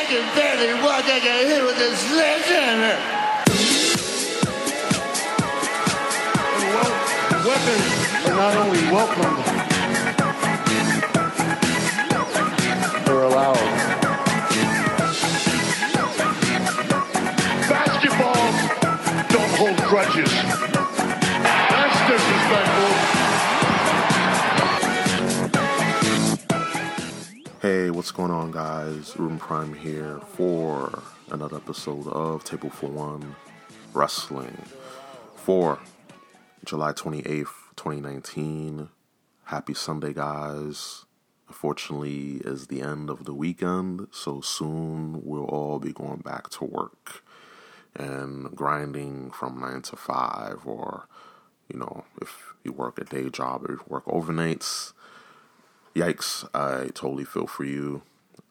I can barely walk. I can hit with a sledgehammer. Weapons are not only welcomed, they're allowed. Basketball don't hold grudges. Going on, guys? Ruben Prime here for another episode of Table for One Wrestling for July 28th, 2019. Happy Sunday, guys. Unfortunately, is the end of the weekend, so soon we'll all be going back to work and grinding from 9 to 5, or, you know, if you work a day job or you work overnights yikes, I totally feel for you.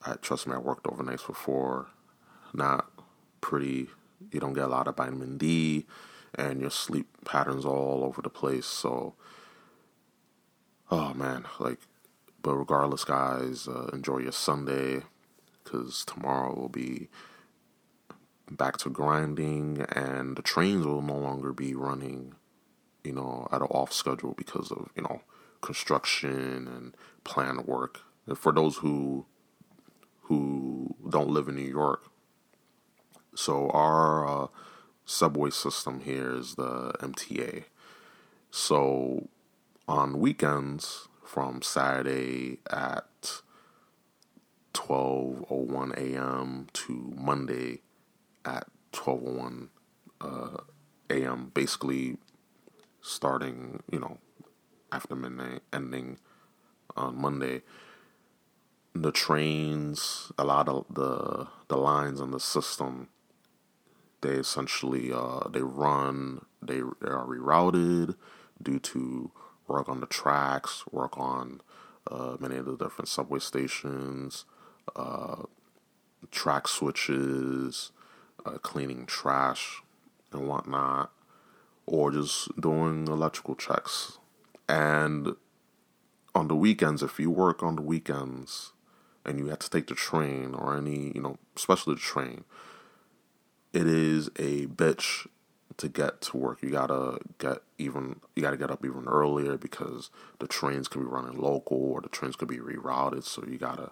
I trust me, I worked overnights before. Not pretty. You don't get a lot of vitamin D, and your sleep patterns all over the place. So, oh man, like, but regardless, guys, uh, enjoy your Sunday because tomorrow will be back to grinding, and the trains will no longer be running, you know, at an off schedule because of you know construction and planned work. And for those who who don't live in New York, so our uh, subway system here is the MTA. So on weekends from Saturday at 12:01 a.m. to Monday at 12:01 uh, a.m. basically starting, you know, after midnight, ending on Monday. The trains, a lot of the the lines on the system, they essentially uh, they run, they, they are rerouted due to work on the tracks, work on uh, many of the different subway stations, uh, track switches, uh, cleaning trash and whatnot, or just doing electrical checks. And on the weekends, if you work on the weekends and you have to take the train or any, you know, especially the train, it is a bitch to get to work. You gotta get even, you gotta get up even earlier because the trains could be running local or the trains could be rerouted. So you gotta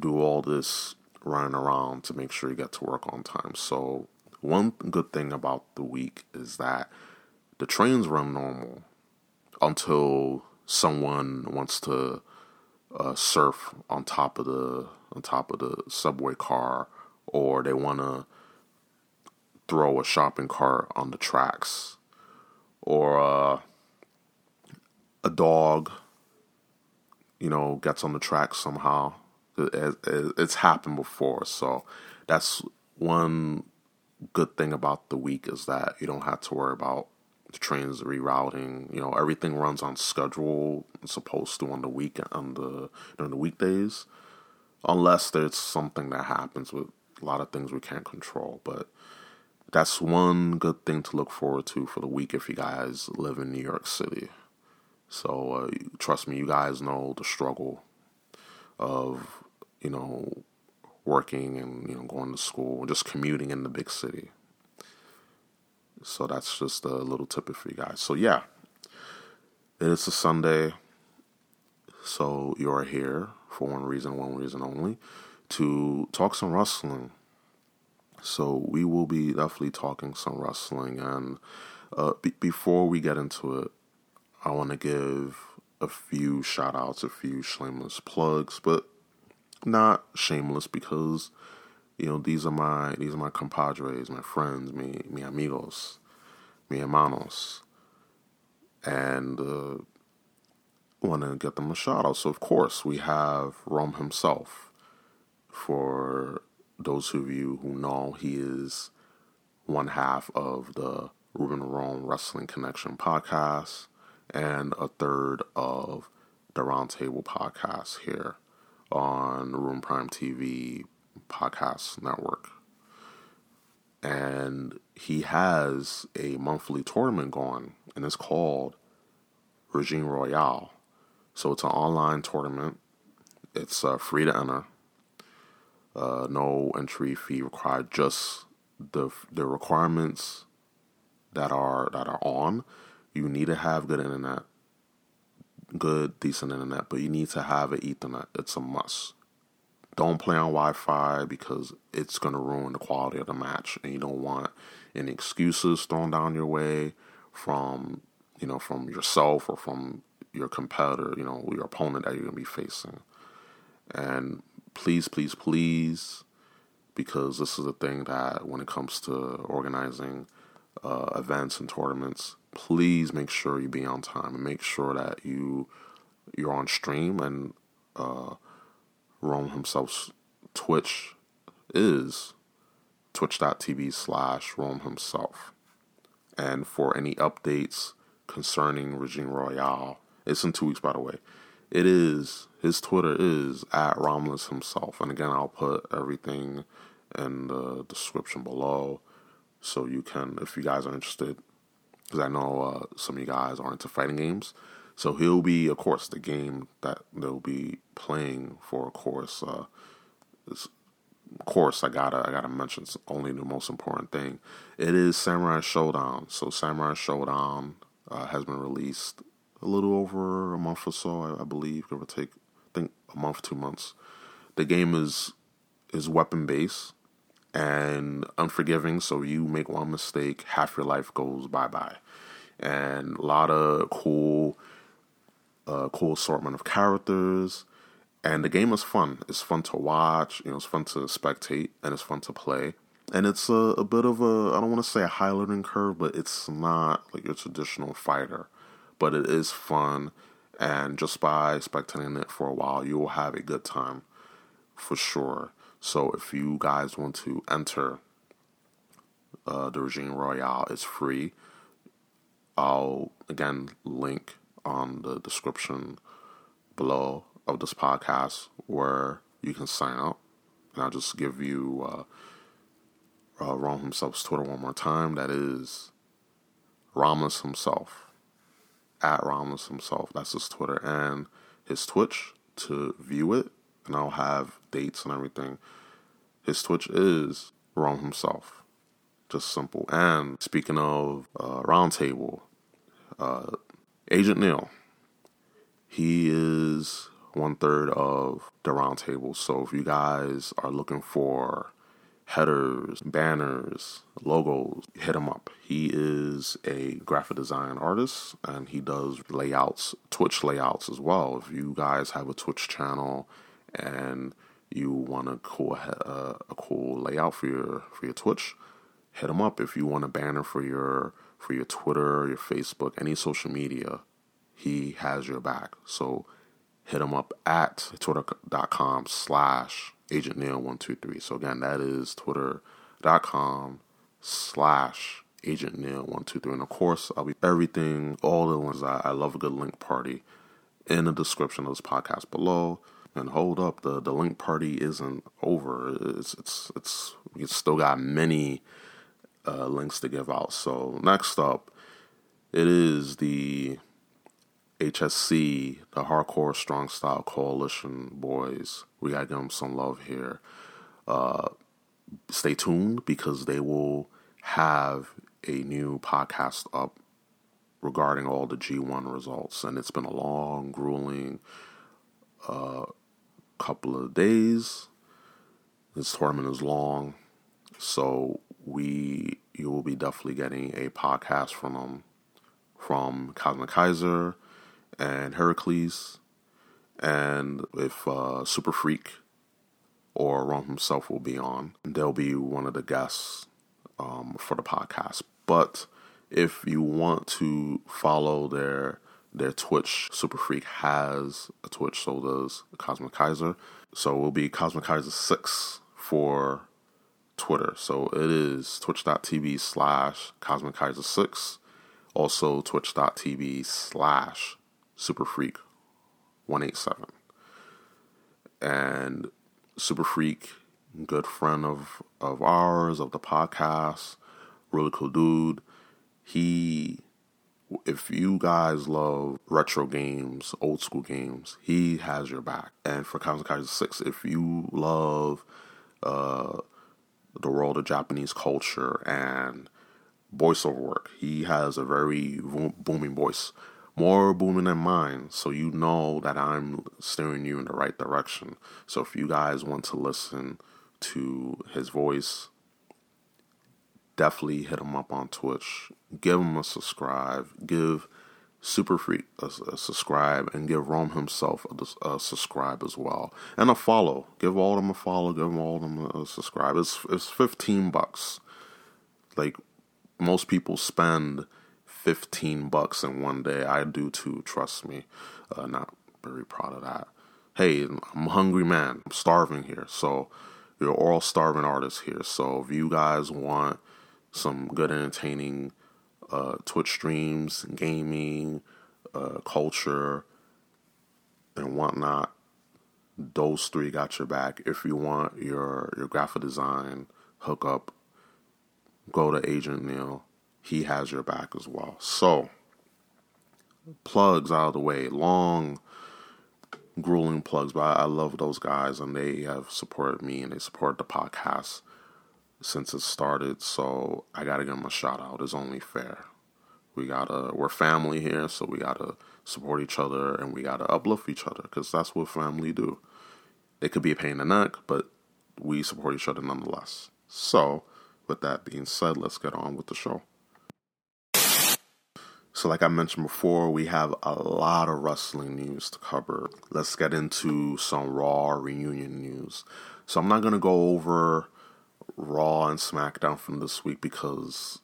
do all this running around to make sure you get to work on time. So one good thing about the week is that the trains run normal until someone wants to uh, surf on top of the on top of the subway car, or they want to throw a shopping cart on the tracks, or uh, a dog, you know, gets on the tracks somehow. It, it, it's happened before, so that's one good thing about the week is that you don't have to worry about the trains rerouting. You know, everything runs on schedule. It's supposed to on the week on the during the weekdays, unless there's something that happens with a lot of things we can't control. But that's one good thing to look forward to for the week if you guys live in New York City. So uh, trust me, you guys know the struggle of you know working and you know going to school, just commuting in the big city. So that's just a little tip for you guys. So yeah, it's a Sunday. So you're here for one reason, one reason only, to talk some wrestling. So we will be definitely talking some wrestling, and uh, b- before we get into it, I want to give a few shout outs, a few shameless plugs, but not shameless because you know, these are my these are my compadres, my friends, me mi amigos, mi hermanos, and uh, want to get them a shout out. So of course we have Rome himself. For those of you who know, he is one half of the Ruben Rome Wrestling Connection podcast and a third of the Roundtable podcast here on Room Prime TV podcast network. And he has a monthly tournament going, and it's called Regime Royale. So it's an online tournament. It's uh, free to enter. Uh, no entry fee required. Just the the requirements that are that are on. You need to have good internet, good decent internet, but you need to have an Ethernet. It's a must. Don't play on Wi-Fi because it's gonna ruin the quality of the match, and you don't want any excuses thrown down your way from you know from yourself or from your competitor, you know your opponent that you're gonna be facing. And please, please, please, because this is a thing that when it comes to organizing uh, events and tournaments, please make sure you be on time and make sure that you you're on stream and uh, Rome himself's Twitch is twitch.tv slash Rome himself. And for any updates concerning Regime Royale, it's in two weeks by the way. It is his Twitter is at Romulus himself. And again I'll put everything in the description below so you can if you guys are interested because I know uh, some of you guys are into fighting games. So he'll be, of course, the game that they'll be playing for. Of course, uh, is, of course, I gotta I gotta mention only the most important thing. It is Samurai Shodown. So Samurai Shodown uh, has been released a little over a month or so, I, I believe, give or take. I think a month, two months. The game is is weapon based and unforgiving. So you make one mistake, half your life goes bye bye. And a lot of cool, uh, cool assortment of characters. And the game is fun. It's fun to watch. You know, it's fun to spectate, and it's fun to play. And it's a, a bit of a I don't want to say a high learning curve, but it's not like your traditional fighter. But it is fun, and just by spectating it for a while, you will have a good time, for sure. So if you guys want to enter uh, the Regime Royale, it's free. I'll again link on the description below of this podcast where you can sign up. And I'll just give you uh, uh, himself's Twitter one more time. That is Romulus himself. At Romulus himself. That's his Twitter and his Twitch to view it and I'll have dates and everything. His Twitch is Rome himself. Just simple. And speaking of uh, Roundtable, uh, Agent Neil, he is one third of the Roundtable. So if you guys are looking for headers, banners, logos, hit him up. He is a graphic design artist and he does layouts, Twitch layouts as well. If you guys have a Twitch channel and you want a cool uh, a cool layout for your for your Twitch, hit him up. If you want a banner for your for your Twitter, your Facebook, any social media, he has your back. So hit him up at twitter.com slash agent neil 123 so again that is twitter.com slash agent neil 123 and of course i'll be everything all the ones I, I love a good link party in the description of this podcast below and hold up, the the link party isn't over. It's it's it's we still got many uh, links to give out. So next up, it is the HSC, the Hardcore Strong Style Coalition boys. We gotta give them some love here. Uh, stay tuned because they will have a new podcast up regarding all the G1 results, and it's been a long, grueling uh, couple of days. This tournament is long, so we you will be definitely getting a podcast from them, from Cosmic Kaiser and Heracles, and if uh, Super Freak or Rome himself will be on, they'll be one of the guests um, for the podcast. But if you want to follow their their Twitch. Super Freak has a Twitch, so does Cosmic Kaiser. So it will be Cosmic Kaiser 6 for Twitter. So it is twitch.tv slash Cosmic Kaiser 6. Also twitch.tv slash Super Freak 187. And Super Freak, good friend of, of ours, of the podcast, really cool dude. He if you guys love retro games, old school games, he has your back. And for Cosmic Kaiser 6, if you love uh, the world of Japanese culture and voiceover work. He has a very booming voice, more booming than mine. So you know that I'm steering you in the right direction. So if you guys want to listen to his voice, definitely hit him up on Twitch. Give him a subscribe. Give Super Freak a, a subscribe and give Rome himself a, a, subscribe as well and a follow. Give all of them a follow. Give them all of them a, a subscribe. It's it's fifteen bucks. Like most people spend fifteen bucks in one day. I do too. Trust me. Uh, not very proud of that. Hey, I'm a hungry man. I'm starving here. So you're all starving artists here. So if you guys want some good entertaining uh, Twitch streams, gaming, uh, culture, and whatnot. Those three got your back. If you want your your graphic design hookup, go to Agent Neil. He has your back as well. So, plugs out of the way. Long, grueling plugs, but I, I love those guys, and they have supported me and they support the podcast since it started, so I gotta give them a shout out. It's only fair. We gotta, we're family here, so we gotta support each other and we gotta uplift each other because that's what family do. It could be a pain in the neck, but we support each other nonetheless. So, with that being said, let's get on with the show. So, like I mentioned before, we have a lot of wrestling news to cover. Let's get into some Raw reunion news. So, I'm not going to go over Raw and SmackDown from this week because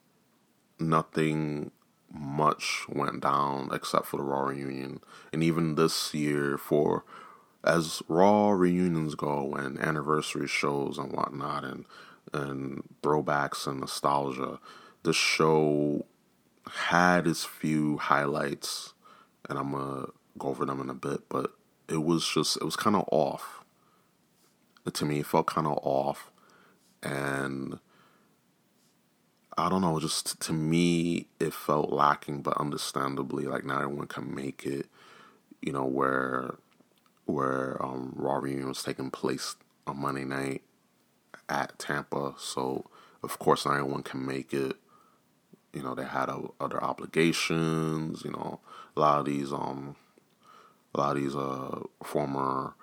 nothing much went down except for the Raw reunion. And even this year, for as Raw reunions go and anniversary shows and whatnot, and and throwbacks and nostalgia, the show had its few highlights, and I'm gonna go over them in a bit. But it was just it was kind of off. To me, it felt kind of off and I don't know, just to me, it felt lacking, but understandably, like not everyone can make it. You know where where um, Raw reunion was taking place on Monday night at Tampa, so of course not everyone can make it. You know they had other obligations. You know a lot of these um a lot of these uh former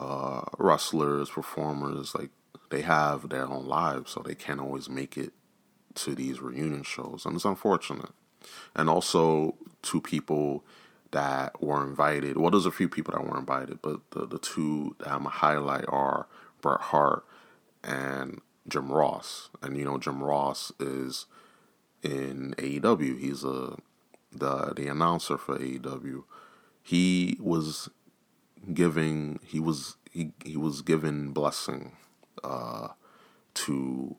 uh wrestlers performers like they have their own lives, so they can't always make it to these reunion shows, and it's unfortunate. And also, two people that were invited. Well, there's a few people that were invited, but the the two that I'm a highlight are Bret Hart and Jim Ross. And you know, Jim Ross is in AEW. He's a the the announcer for AEW. He was giving he was he he was given blessing uh, to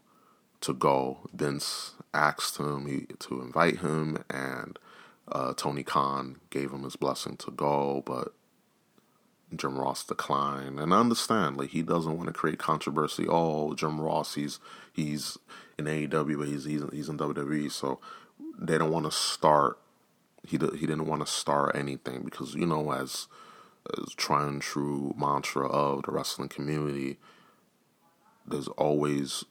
to go. Vince asked him he, to invite him, and uh, Tony Khan gave him his blessing to go, but Jim Ross declined. And I understand, like he doesn't want to create controversy. Oh, Jim Ross, he's he's in AEW, but he's he's, he's in WWE, so they don't want to start. He he didn't want to start anything because you know as as and true mantra of the wrestling community there's always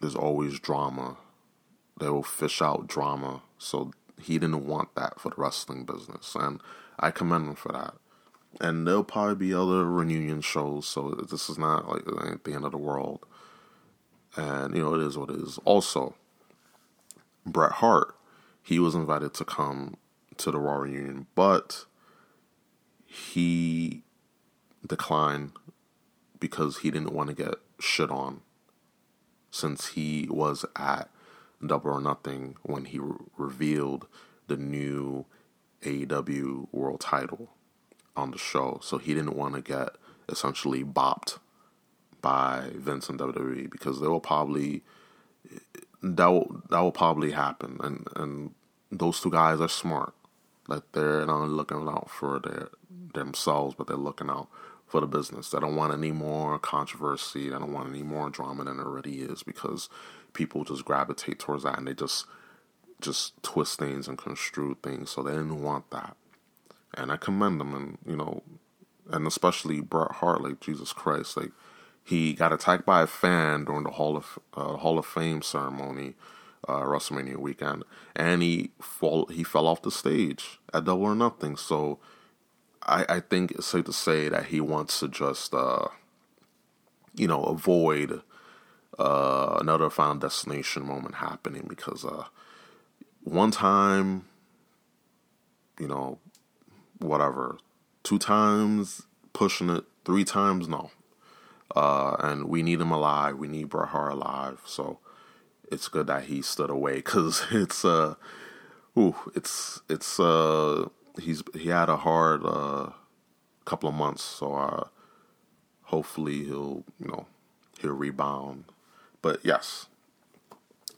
there's always drama. They will fish out drama. So he didn't want that for the wrestling business, and I commend him for that. And there'll probably be other reunion shows, so this is not like the end of the world. And you know it is what it is. Also, Bret Hart, he was invited to come to the Raw reunion, but he declined because he didn't want to get shit on since he was at Double or Nothing when he re- revealed the new AEW world title on the show. So he didn't want to get essentially bopped by Vince and WWE because they will probably that will, that will probably happen and and those two guys are smart. Like they're not looking out for their themselves, but they're looking out for the business. They don't want any more controversy. They don't want any more drama than there already is because people just gravitate towards that and they just just twist things and construe things. So they didn't want that. And I commend them and you know and especially Bret Hart, like Jesus Christ, like he got attacked by a fan during the Hall of uh, Hall of Fame ceremony, uh, WrestleMania weekend, and he fall he fell off the stage at Double or Nothing. So I, I think it's safe to say that he wants to just uh, you know avoid uh, another Final Destination moment happening because uh, one time, you know, whatever, two times pushing it, three times no. Uh, and we need him alive. We need Bret Hart alive. So it's good that he stood away because it's uh, ooh, it's it's uh, he's he had a hard uh couple of months. So uh, hopefully he'll you know he'll rebound. But yes,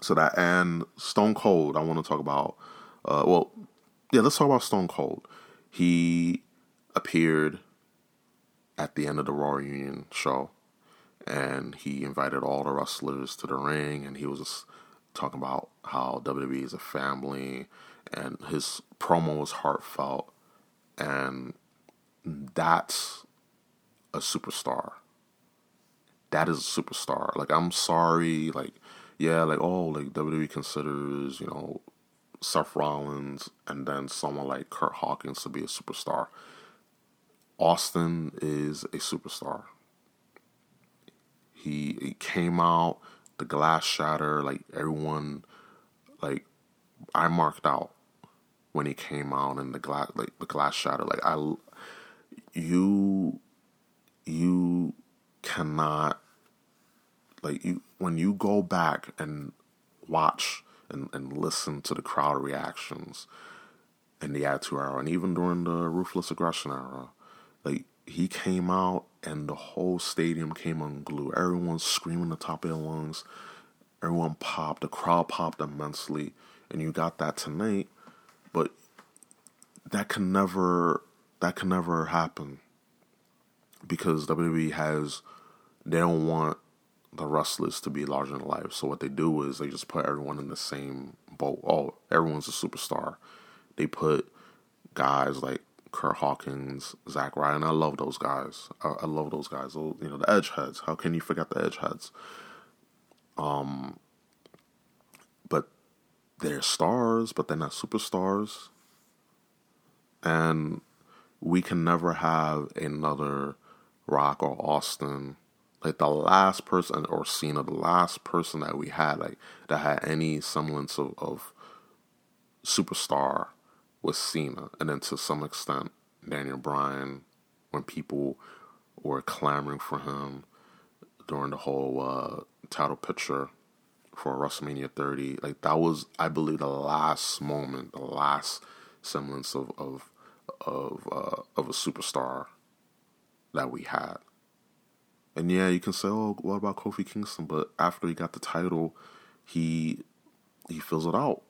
so that and Stone Cold. I want to talk about. Uh, well, yeah, let's talk about Stone Cold. He appeared at the end of the Raw Union show and he invited all the wrestlers to the ring, and he was just talking about how WWE is a family, and his promo was heartfelt, and that's a superstar. That is a superstar. Like I'm sorry, like yeah, like oh, like WWE considers you know Seth Rollins and then someone like Curt Hawkins to be a superstar. Austin is a superstar. He, he came out, the glass shatter, like everyone, like I marked out when he came out and the glass, like the glass shatter. Like I, you, you cannot, like you when you go back and watch and, and listen to the crowd reactions in the Attitude Era and even during the Ruthless Aggression era, like he came out and the whole stadium came unglued. Everyone screaming the top of their lungs. Everyone popped. The crowd popped immensely, and you got that tonight. But that can never that can never happen because WWE has they don't want the wrestlers to be larger than life. So what they do is they just put everyone in the same boat. Oh, everyone's a superstar. They put guys like Curt Hawkins, Zack Ryder. I love those guys. I, I love those guys. You know, the Edgeheads. How can you forget the Edgeheads? Um, they're stars, but they're not superstars. And we can never have another Rock or Austin. Like the last person or Cena, the last person that we had, like that had any semblance of, of superstar was Cena, and then to some extent Daniel Bryan, when people were clamoring for him during the whole uh, title picture for WrestleMania 30. Like that was, I believe, the last moment, the last semblance of of of uh, of a superstar that we had. And yeah, you can say, "Oh, what about Kofi Kingston?" But after he got the title, he he fills it out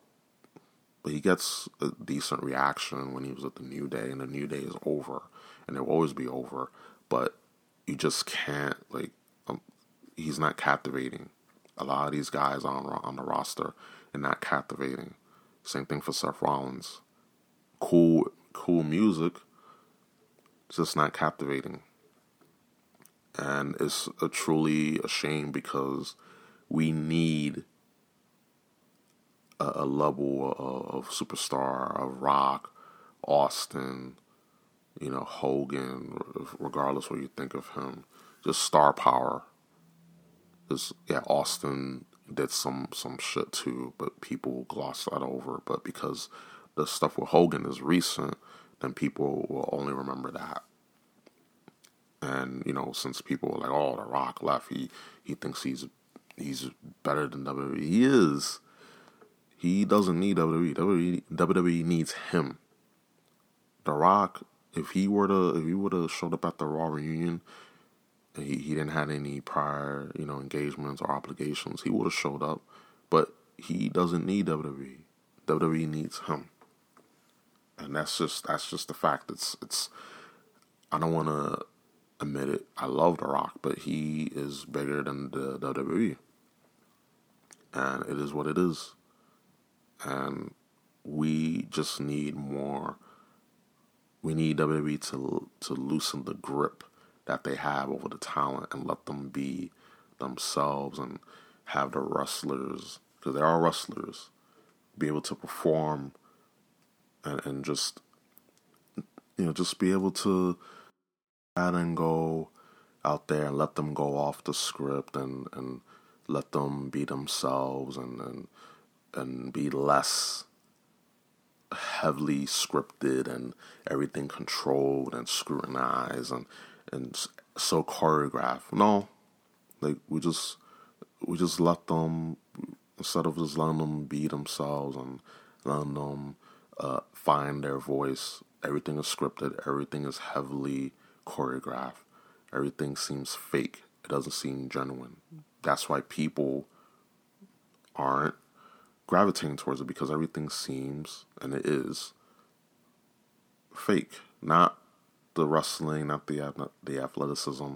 but he gets a decent reaction when he was at the New Day, and the New Day is over, and it will always be over. But you just can't like, um, he's not captivating. A lot of these guys on on the roster and not captivating. Same thing for Seth Rollins. Cool, cool music, just not captivating. And it's a truly a shame because we need a, a level of, of superstar of Rock, Austin, you know Hogan, regardless what you think of him, just star power. Just yeah, Austin did some some shit too, but people gloss that over. But because the stuff with Hogan is recent, then people will only remember that. And you know, since people were like, "Oh, The Rock left," he he thinks he's he's better than WWE. He is, he doesn't need WWE. WWE, WWE needs him. The Rock, if he were to, if he would have showed up at the Raw reunion, he he didn't have any prior, you know, engagements or obligations, he would have showed up. But he doesn't need WWE. WWE needs him, and that's just that's just the fact. It's it's. I don't want to admit it. I love The Rock, but he is bigger than the WWE, and it is what it is and we just need more. We need WWE to to loosen the grip that they have over the talent and let them be themselves and have the wrestlers because there are wrestlers be able to perform and, and just you know just be able to add and go out there and let them go off the script and and let them be themselves and and, and be less heavily scripted and everything controlled and scrutinized and and so choreographed. No, like we just we just let them instead of just letting them be themselves and letting them uh, find their voice. Everything is scripted. Everything is heavily choreographed. Everything seems fake. It doesn't seem genuine. That's why people aren't gravitating towards it because everything seems and it is fake. Not the wrestling, not the the athleticism.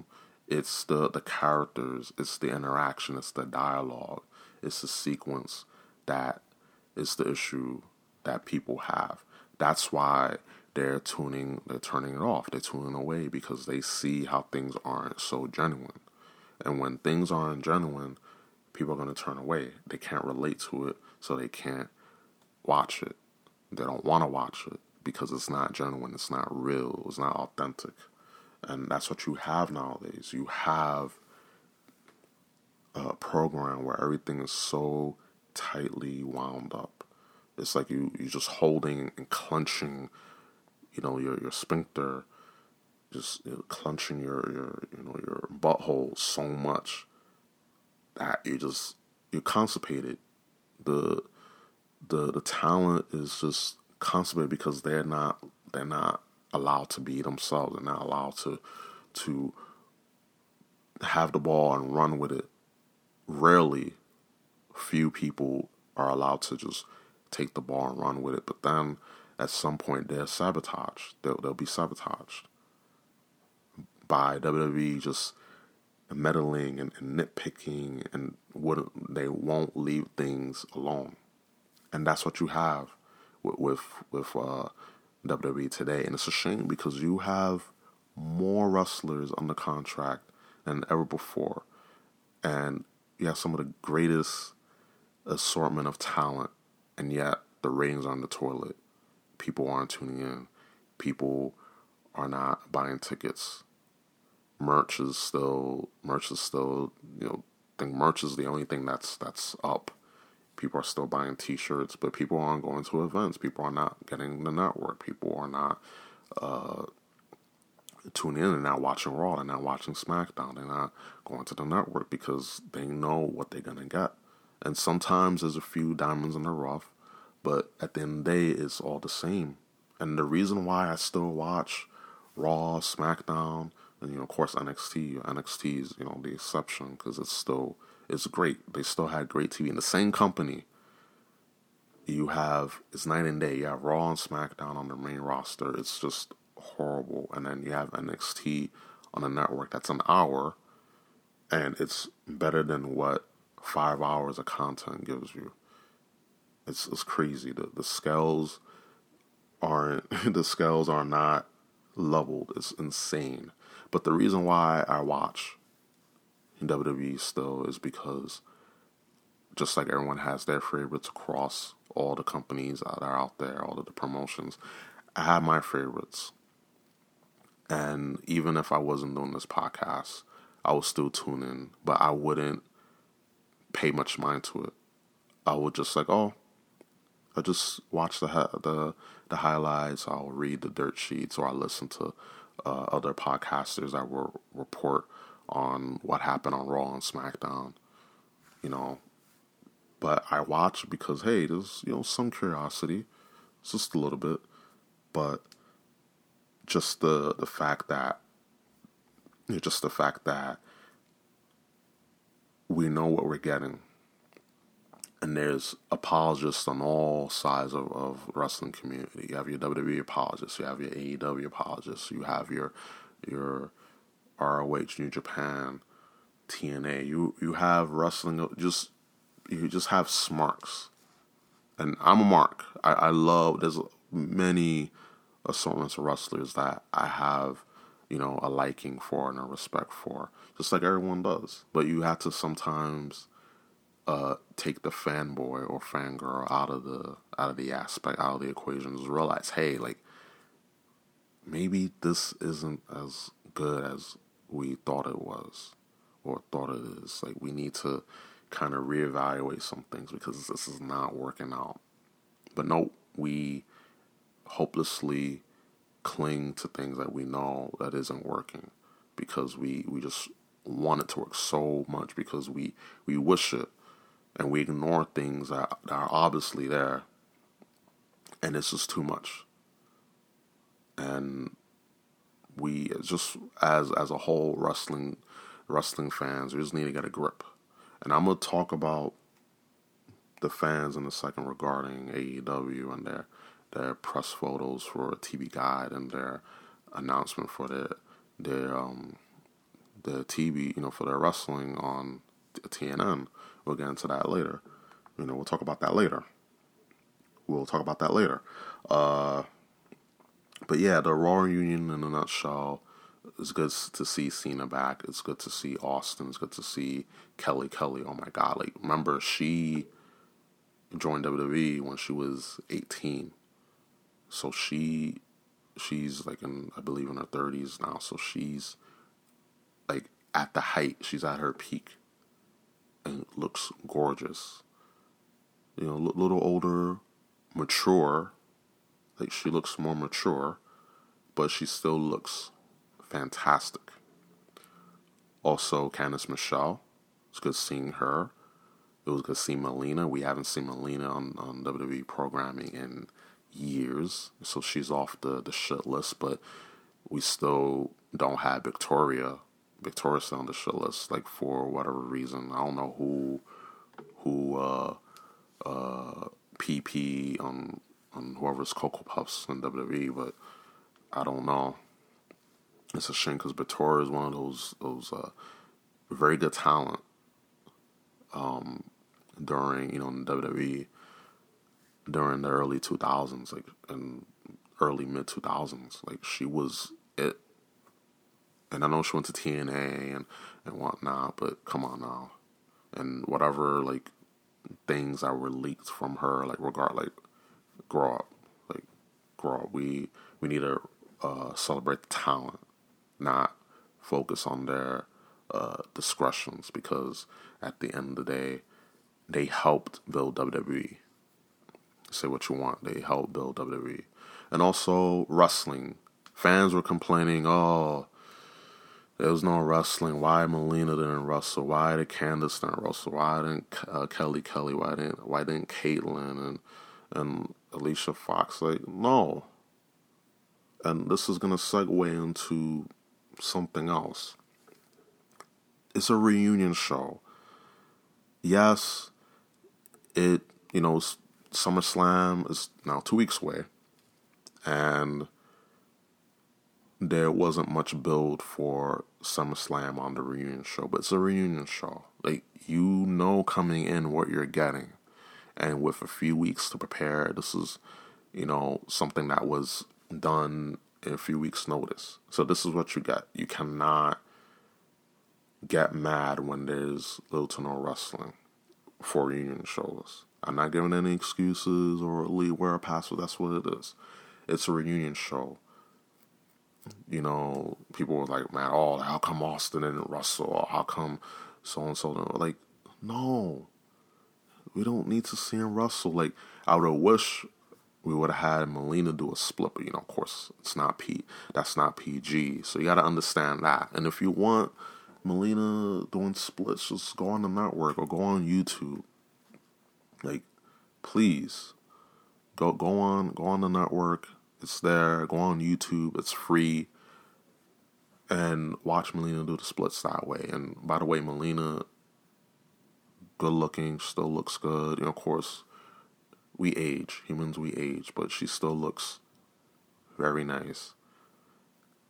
It's the the characters. It's the interaction. It's the dialogue. It's the sequence that is the issue that people have. That's why they're tuning. They're turning it off. They're tuning away because they see how things aren't so genuine. And when things aren't genuine, people are going to turn away. They can't relate to it, so they can't watch it. They don't want to watch it because it's not genuine, it's not real, it's not authentic. And that's what you have nowadays. You have a program where everything is so tightly wound up. It's like you you're just holding and clenching, you know, your your sphincter, just you know, clenching your your you know your butthole so much that you just you're constipated. The the the talent is just constipated because they're not they're not allowed to be themselves. They're not allowed to to have the ball and run with it. Rarely, few people are allowed to just take the ball and run with it. But then, at some point, they're sabotaged. They'll, they'll be sabotaged by WWE just meddling and, and nitpicking, and would they won't leave things alone. And that's what you have with with, uh, WWE today, and it's a shame because you have more wrestlers under contract than ever before, and you have some of the greatest assortment of talent, and yet the ratings are on the toilet. People aren't tuning in. People are not buying tickets. Merch is still merch is still you know I think merch is the only thing that's that's up people are still buying T-shirts, but people aren't going to events. People are not getting the network. People are not uh, tuning in and not watching Raw and not watching SmackDown. They're not going to the network because they know what they're gonna get. And sometimes there's a few diamonds in the rough, but at the end of the day, it's all the same. And the reason why I still watch Raw, SmackDown, and you know, of course, NXT. NXT is you know the exception because it's still it's great. They still had great TV. In the same company, you have it's night and day. You have Raw and SmackDown on the main roster. It's just horrible. And then you have NXT on a network that's an hour, and it's better than what five hours of content gives you. It's it's crazy. The the scales aren't the scales are not leveled. It's insane. But the reason why I watch in WWE still is because just like everyone has their favorites across all the companies that are out there, all of the promotions, I have my favorites. And even if I wasn't doing this podcast, I would still tune in, but I wouldn't pay much mind to it. I would just like, oh, I just watch the the the highlights. I'll read the dirt sheets, or I listen to uh, other podcasters that will report on what happened on Raw and SmackDown, you know. But I watch because hey, there's you know some curiosity, just a little bit, but just the the fact that you know, just the fact that we know what we're getting and there's apologists on all sides of, of wrestling community. You have your WWE apologists, you have your AEW apologists, you have your your ROH, New Japan, TNA. You you have wrestling just you just have smarks, and I'm a mark. I, I love there's many assortments of wrestlers that I have you know, a liking for and a respect for, just like everyone does. But you have to sometimes uh, take the fanboy or fangirl out of the out of the aspect, out of the equation. Just realize, hey, like maybe this isn't as good as we thought it was or thought it is. Like we need to kind of reevaluate some things because this is not working out. But no, we hopelessly cling to things that we know that isn't working because we, we just want it to work so much because we, we wish it and we ignore things that, that are obviously there and it's just too much. And we just as as a whole wrestling wrestling fans, we just need to get a grip. And I'm gonna talk about the fans in a second regarding AEW and their their press photos for TV Guide and their announcement for their their um their TV, you know, for their wrestling on TNT. We'll get into that later. You know, we'll talk about that later. We'll talk about that later. Uh, but yeah, the Raw reunion in a nutshell. It's good to see Cena back. It's good to see Austin. It's good to see Kelly Kelly. Oh my God! Like remember she joined WWE when she was eighteen, so she she's like in I believe in her thirties now. So she's like at the height. She's at her peak, and looks gorgeous. You know, a little older, mature. Like she looks more mature, but she still looks fantastic. Also, Candice Michelle. It's good seeing her. It was good seeing Melina. We haven't seen Melina on, on WWE programming in years, so she's off the, the shit list, but we still don't have Victoria. Victoria's still on the shit list, like for whatever reason. I don't know who who uh uh PP on on whoever's Cocoa Puffs in WWE, but I don't know. It's a shame because Victoria is one of those those uh, very good talent um, during you know in WWE during the early two thousands, like in early mid two thousands. Like she was it, and I know she went to TNA and and whatnot, but come on now, and whatever like things that were leaked from her, like regard like grow up, like grow up. We we need to uh, celebrate the talent not focus on their uh, discretions because at the end of the day, they helped build WWE. Say what you want, they helped build WWE. And also wrestling. Fans were complaining, oh, there was no wrestling. Why Melina didn't wrestle? Why did Candice didn't wrestle? Why didn't uh, Kelly Kelly? Why didn't Why didn't Kaitlyn and and Alicia Fox? Like no. And this is gonna segue into something else. It's a reunion show. Yes, it, you know, SummerSlam is now two weeks away, and there wasn't much build for SummerSlam on the reunion show, but it's a reunion show. Like, you know coming in what you're getting. And with a few weeks to prepare, this is, you know, something that was done in a few weeks' notice. So this is what you get. You cannot get mad when there's little to no wrestling for reunion shows. I'm not giving any excuses or leave wear a password. That's what it is. It's a reunion show. You know, people were like, man, oh, how come Austin didn't wrestle? Or how come so and so? Like, no. We don't need to see him wrestle. Like, I would have wished we would have had Melina do a split, but you know, of course, it's not P. That's not PG. So you got to understand that. And if you want Melina doing splits, just go on the network or go on YouTube. Like, please, go go on go on the network. It's there. Go on YouTube. It's free. And watch Melina do the splits that way. And by the way, Melina, good looking, still looks good. You know, of course, we age, humans we age, but she still looks very nice.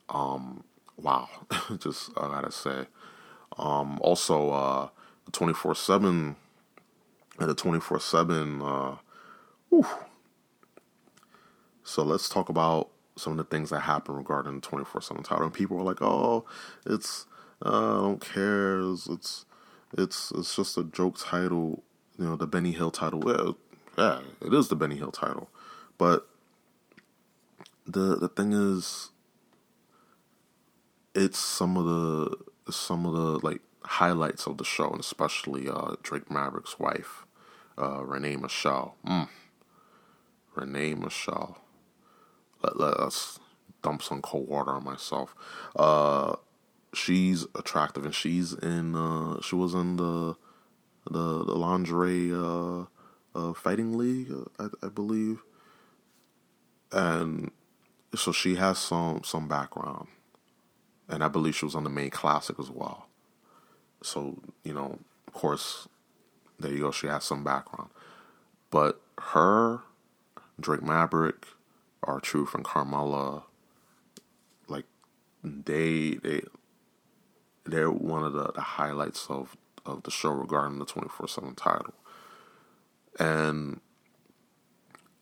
Um, wow, just I gotta say. Um, also, uh, the twenty four seven, and the twenty four seven. Uh, so let's talk about some of the things that happened regarding the twenty four seven title, and people were like, "Oh, it's uh, I don't care. It's, it's it's it's just a joke title." You know, the Benny Hill title. Well, yeah, it is the Benny Hill title, but the the thing is, it's some of the some of the like highlights of the show, and especially uh, Drake Maverick's wife, uh, Renee Michelle. Mm. Renee Michelle. Let, let us dump some cold water on myself. Uh, she's attractive, and she's in. Uh, she was in the the, the lingerie uh, uh, fighting league, I, I believe, and so she has some some background, and I believe she was on the main classic as well. So you know, of course, there you go. She has some background, but her, Drake Maverick, R-Truth, and Carmella, like they they they're one of the, the highlights of of the show regarding the twenty four seven title, and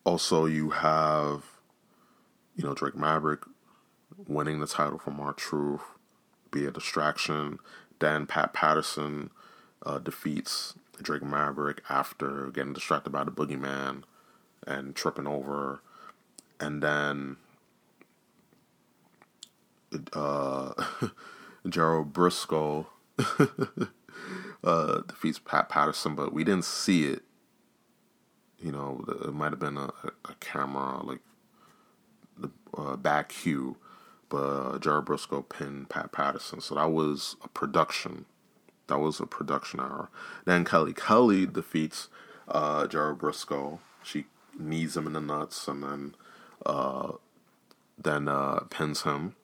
also you have you know Drake Maverick winning the title from R-Truth, be a distraction. Dan Pat Patterson uh, defeats Drake Maverick after getting distracted by the boogeyman and tripping over. And then uh, Gerald Briscoe uh, defeats Pat Patterson, but we didn't see it. You know, it might have been a, a camera, like the uh, back cue, but uh, Gerald Briscoe pinned Pat Patterson. So that was a production that was a production error. Then Kelly Kelly defeats uh, Jared Briscoe. She knees him in the nuts and then uh, then uh, pins him.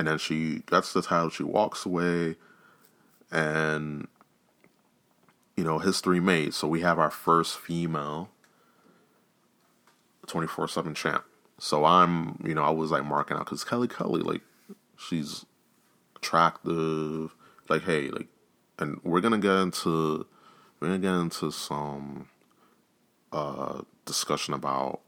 And then she gets the title. She walks away, and you know history made. So we have our first female twenty four seven champ. So I'm you know I was like marking out because Kelly Kelly like she's attractive. Like hey like and we're gonna get into we're gonna get into some uh, discussion about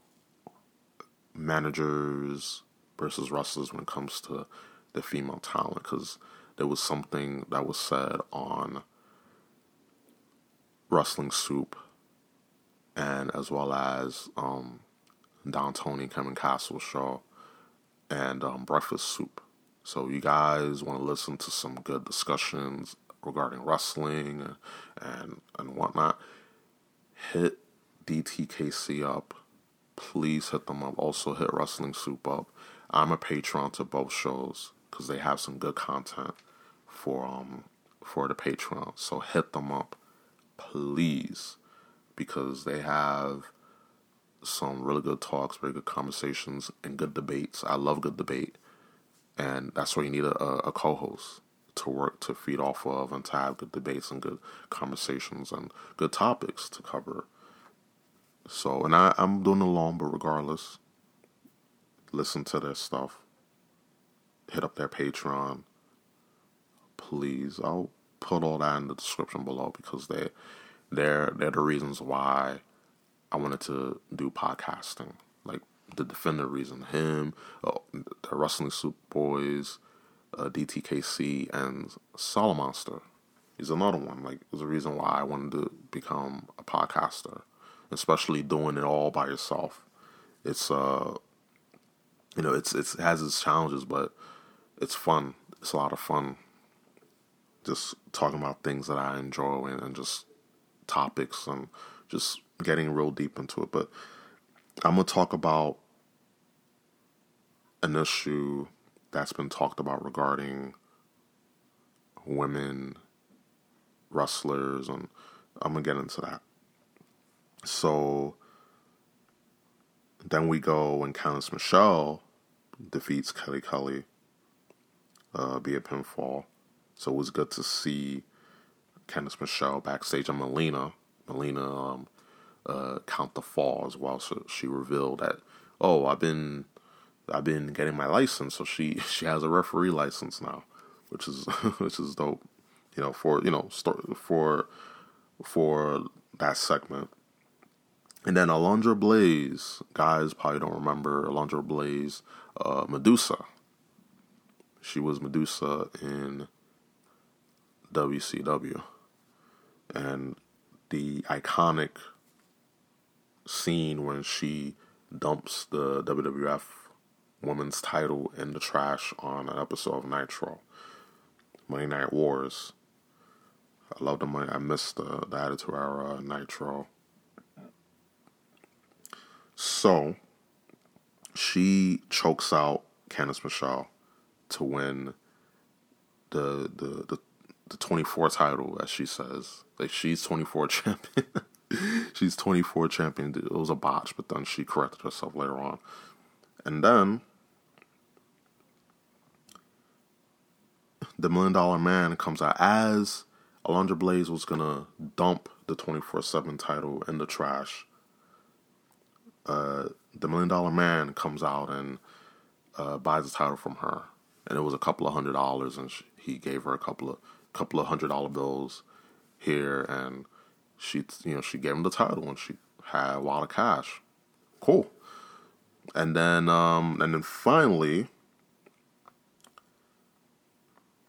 managers versus wrestlers when it comes to the female talent because there was something that was said on Wrestling Soup and as well as um, Don Tony Kevin Castle show and um, Breakfast Soup. So you guys want to listen to some good discussions regarding wrestling and, and, and whatnot, hit DTKC up. Please hit them up. Also hit Wrestling Soup up. I'm a patron to both shows because they have some good content for um for the Patreon. So hit them up, please, because they have some really good talks, very good conversations, and good debates. I love good debate, and that's why you need a, a co-host to work to feed off of and to have good debates and good conversations and good topics to cover. So, and I, I'm doing alone, but regardless, listen to their stuff. Hit up their Patreon. Please, I'll put all that in the description below because they, they're they're the reasons why I wanted to do podcasting. Like the defender reason, him, oh, the Wrestling Soup Boys, uh, DTKC and Solomonster is another one. Like, there's the reason why I wanted to become a podcaster, especially doing it all by yourself. It's uh, you know, it's it's it has its challenges, but it's fun. It's a lot of fun. Just talking about things that I enjoy and, and just topics and just getting real deep into it. But I'm gonna talk about an issue that's been talked about regarding women wrestlers, and I'm gonna get into that. So then we go and Candice Michelle defeats Kelly Kelly uh, via pinfall. So it was good to see Candice Michelle backstage and Melina. Melina um, uh, count the fall as well. So she revealed that, oh, I've been I've been getting my license, so she she has a referee license now, which is which is dope. You know, for you know for for that segment, And then Alundra Blaze, guys probably don't remember Alundra Blaze, uh, Medusa. She was Medusa in WCW. And the iconic scene when she dumps the WWF women's title in the trash on an episode of Nitro. Monday Night Wars. I love the money. I missed the, the Attitude Era Nitro. So she chokes out Candice Michelle to win the the the, the 24 title, as she says. Like she's 24 champion. she's 24 champion. It was a botch, but then she corrected herself later on. And then the Million Dollar Man comes out as Alundra Blaze was gonna dump the 24 7 title in the trash. Uh, the Million Dollar Man comes out and uh, buys the title from her, and it was a couple of hundred dollars, and she, he gave her a couple of couple of hundred dollar bills here, and she you know she gave him the title, and she had a lot of cash. Cool. And then um, and then finally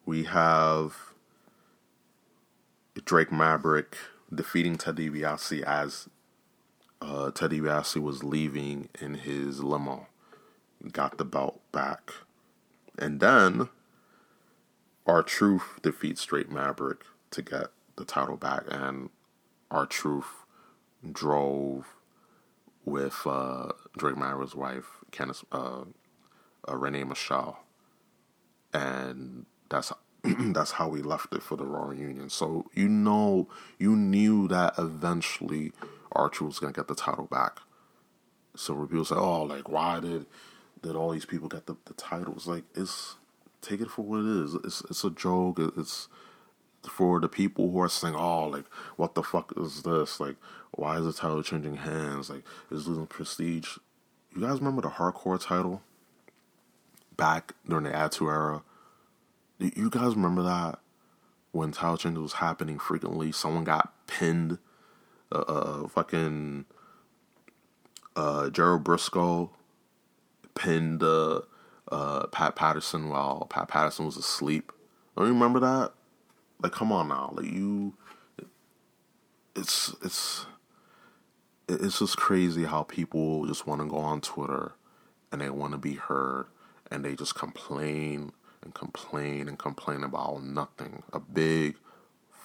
we have Drake Maverick defeating Ted DiBiase as uh, Ted DiBiase was leaving in his limo. Got the belt back. And then R-Truth defeats Drake Maverick to get the title back. And R-Truth drove with uh, Drake Maverick's wife, Candice, uh, uh, Renee Michelle. And that's that's how we left it for the Raw reunion. So you know, you knew that eventually R-Truth was gonna get the title back. So people say, "Oh, like why did did all these people got the, the titles?" Like it's take it for what it is. It's it's a joke. It's for the people who are saying, "Oh, like what the fuck is this? Like why is the title changing hands? Like is losing prestige." You guys remember the hardcore title back during the Attitude Era? You guys remember that when title changes was happening frequently? Someone got pinned. Uh, uh fucking uh, Gerald Briscoe pinned uh, uh, Pat Patterson while Pat Patterson was asleep. Don't you remember that? Like, come on now, like you. It's it's it's just crazy how people just want to go on Twitter and they want to be heard and they just complain and complain and complain about nothing. A big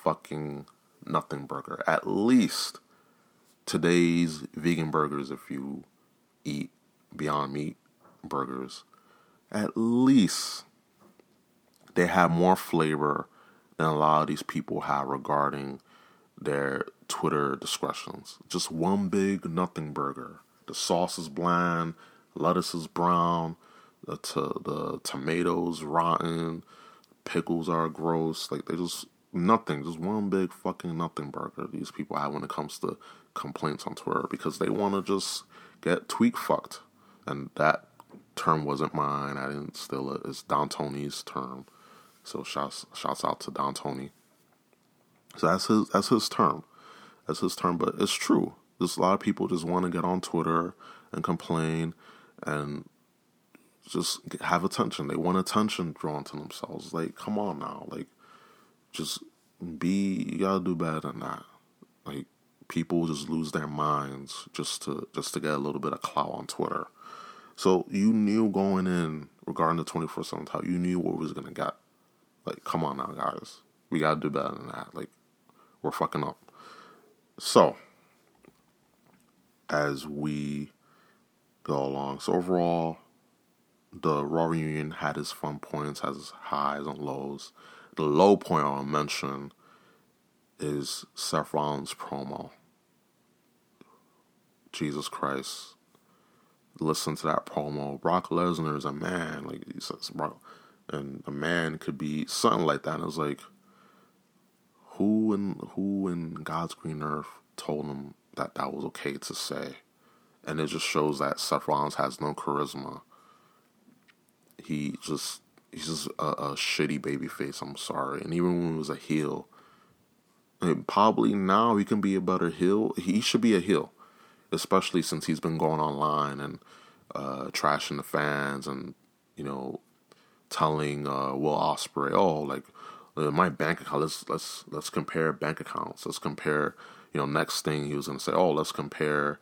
fucking nothing burger. At least today's vegan burgers, if you eat Beyond Meat burgers, at least they have more flavor than a lot of these people have regarding their Twitter discretions. Just one big nothing burger. The sauce is bland, lettuce is brown, the the tomatoes rotten, pickles are gross. Like they just nothing, just one big fucking nothing burger. These people have when it comes to complaints on Twitter because they want to just get tweak fucked, and that term wasn't mine. I didn't steal it. It's Don Tony's term. So shouts shouts out to Don Tony. So that's his that's his term. That's his term, but it's true. There's a lot of people just want to get on Twitter and complain and just have attention. They want attention drawn to themselves. Like, come on now. Like, just be. You gotta do better than that. Like, people just lose their minds just to just to get a little bit of clout on Twitter. So you knew going in regarding the twenty four seven title, you knew what was gonna get. Like, come on now, guys. We gotta do better than that. Like, we're fucking up. So, as we go along, so overall, the Raw reunion had its fun points, has its highs and lows. The low point I'll mention is Seth Rollins' promo. Jesus Christ. Listen to that promo. Brock Lesnar is a man. Like he says, Brock, and a man could be something like that. And it was like, who in who in God's green earth told him that that was okay to say? And it just shows that Seth Rollins has no charisma he just he's just a, a shitty baby face. I'm sorry. And even when he was a heel, and probably now he can be a better heel. He should be a heel. Especially since he's been going online and uh, trashing the fans and you know telling uh, Will Ospreay, oh, like uh, my bank account. Let's let's let's compare bank accounts. Let's compare. You know, next thing he was gonna say, oh, let's compare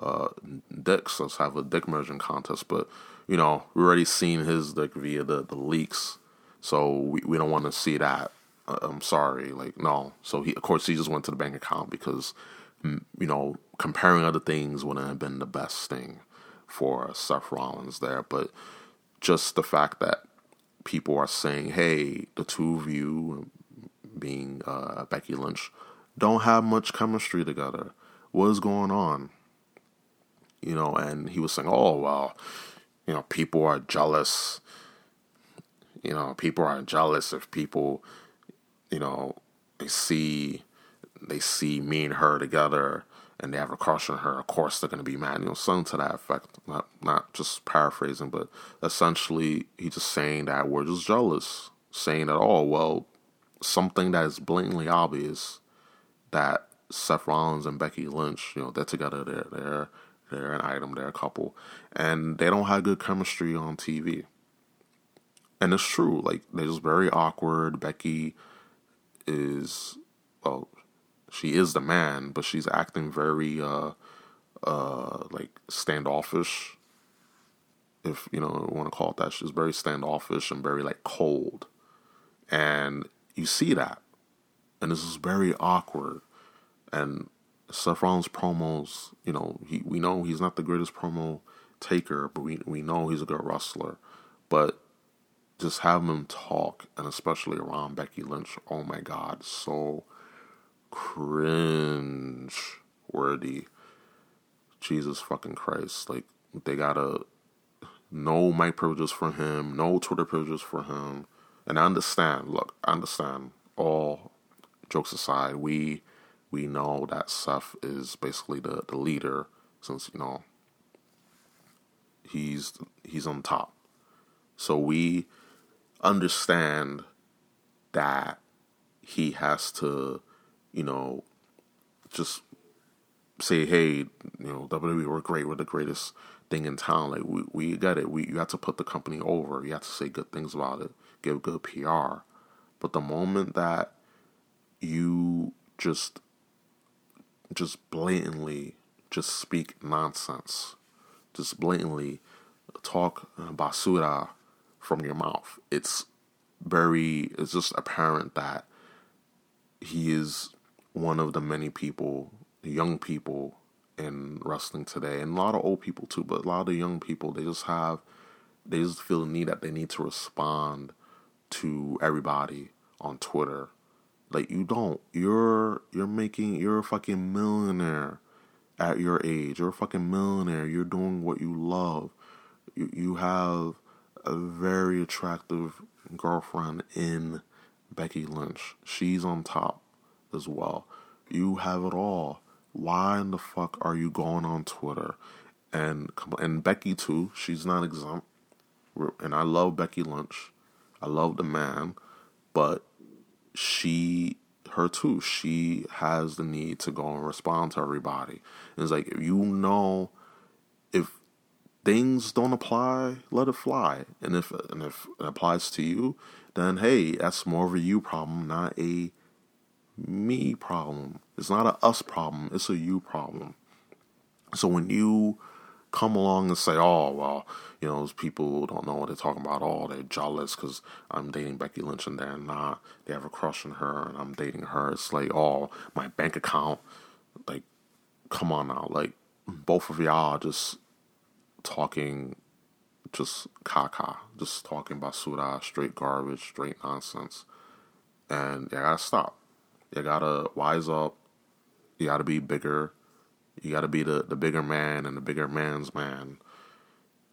uh, dicks. Let's have a dick merging contest. But you know, we already seen his dick via the the leaks, so we we don't want to see that. Uh, I'm sorry, like no. So he, of course, he just went to the bank account because you know comparing other things wouldn't have been the best thing for Seth Rollins there, but just the fact that people are saying, hey, the two of you, being uh, Becky Lynch, don't have much chemistry together. What is going on? You know, and he was saying, oh, well, you know, people are jealous. You know, people are jealous if people, you know, they see they see me and her together and they have a crush on her, of course they're going to be mad. You know, something to that effect. Not not just paraphrasing, but essentially he's just saying that we're just jealous, saying that oh well, something that is blatantly obvious that Seth Rollins and Becky Lynch, you know, they're together, they're they're they're an item, they're a couple, and they don't have good chemistry on TV. And it's true, like they're just very awkward. Becky is well, she is the man, but she's acting very uh uh like standoffish. If you know want to call it that, she's very standoffish and very like cold, and you see that, and this is very awkward. And Seth Rollins promos, you know, he we know he's not the greatest promo taker, but we we know he's a good wrestler. But just having him talk, and especially around Becky Lynch, oh my God, so cringe worthy. Jesus fucking Christ. Like, they gotta, no mic privileges for him, no Twitter privileges for him. And I understand, look, I understand, all jokes aside, we we know that Seth is basically the, the leader since, you know, he's he's on top. So we understand that he has to you know, just say, hey, you know, WWE, we're great, we're the greatest thing in town. Like we, we get it. We you have to put the company over. You have to say good things about it, give good PR. But the moment that you just just blatantly just speak nonsense, just blatantly talk basura from your mouth, it's very it's just apparent that he is one of the many people, young people in wrestling today, and a lot of old people too, but a lot of young people, they just have, they just feel the need that they need to respond to everybody on Twitter. Like you don't. You're you're making you're a fucking millionaire at your age. You're a fucking millionaire. You're doing what you love. You you have a very attractive girlfriend in Becky Lynch. She's on top as well. You have it all. Why in the fuck are you going on Twitter? And and Becky too. She's not exempt. And I love Becky Lynch. I love the man, but she her too. She has the need to go and respond to everybody. And it's like if you know if things don't apply, let it fly. And if and if it applies to you, then hey, that's more of a you problem, not a me problem. It's not a us problem, it's a you problem. So when you come along and say, oh, well, you know, those people don't know what they're talking about. Oh, they're jealous because I'm dating Becky Lynch and they're not. They have a crush on her and I'm dating her. It's like, oh, my bank account. Like, come on now. Like, both of y'all just talking just caca, just talking basura, straight garbage, straight nonsense. And you gotta stop. You gotta wise up. You gotta be bigger. You gotta be the, the bigger man and the bigger man's man.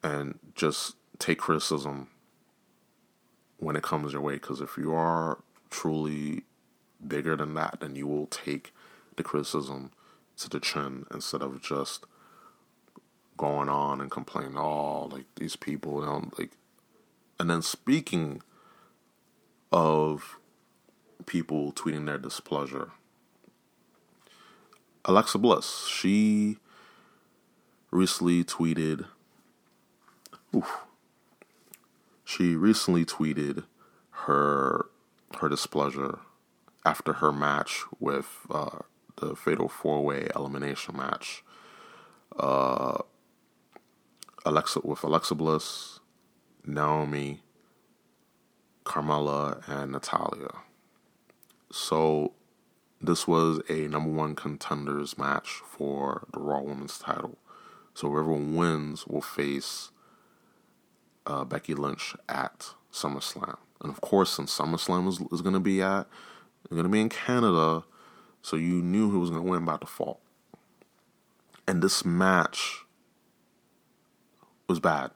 And just take criticism when it comes your way. Because if you are truly bigger than that, then you will take the criticism to the chin instead of just going on and complaining, oh, like these people don't like. And then speaking of people tweeting their displeasure. Alexa Bliss, she recently tweeted. Oof, she recently tweeted her her displeasure after her match with uh, the Fatal Four Way Elimination match. Uh, Alexa with Alexa Bliss, Naomi, Carmella, and Natalya. So this was a number one contenders match for the Raw Women's title. So whoever wins will face uh, Becky Lynch at SummerSlam. And of course, since SummerSlam is, is going to be at, going to be in Canada, so you knew who was going to win by default. And this match was bad.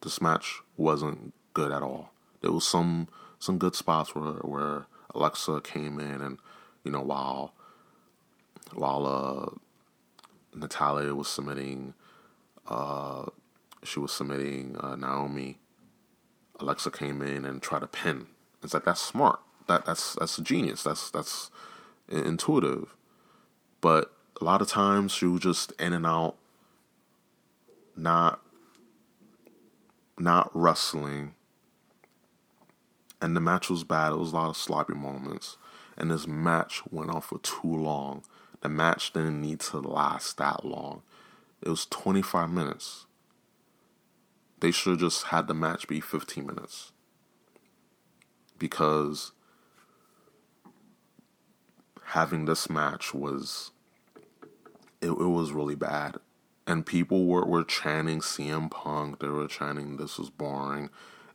This match wasn't good at all. There was some some good spots where where Alexa came in and you know while while uh, Natalya was submitting uh, she was submitting uh, Naomi Alexa came in and tried to pin. It's like that's smart. That that's that's genius. That's that's intuitive. But a lot of times she was just in and out, not not wrestling. And the match was bad. It was a lot of sloppy moments. And this match went on for too long. The match didn't need to last that long. It was 25 minutes. They should have just had the match be 15 minutes. Because having this match was it, it was really bad. And people were, were chanting CM Punk, they were chanting this was boring.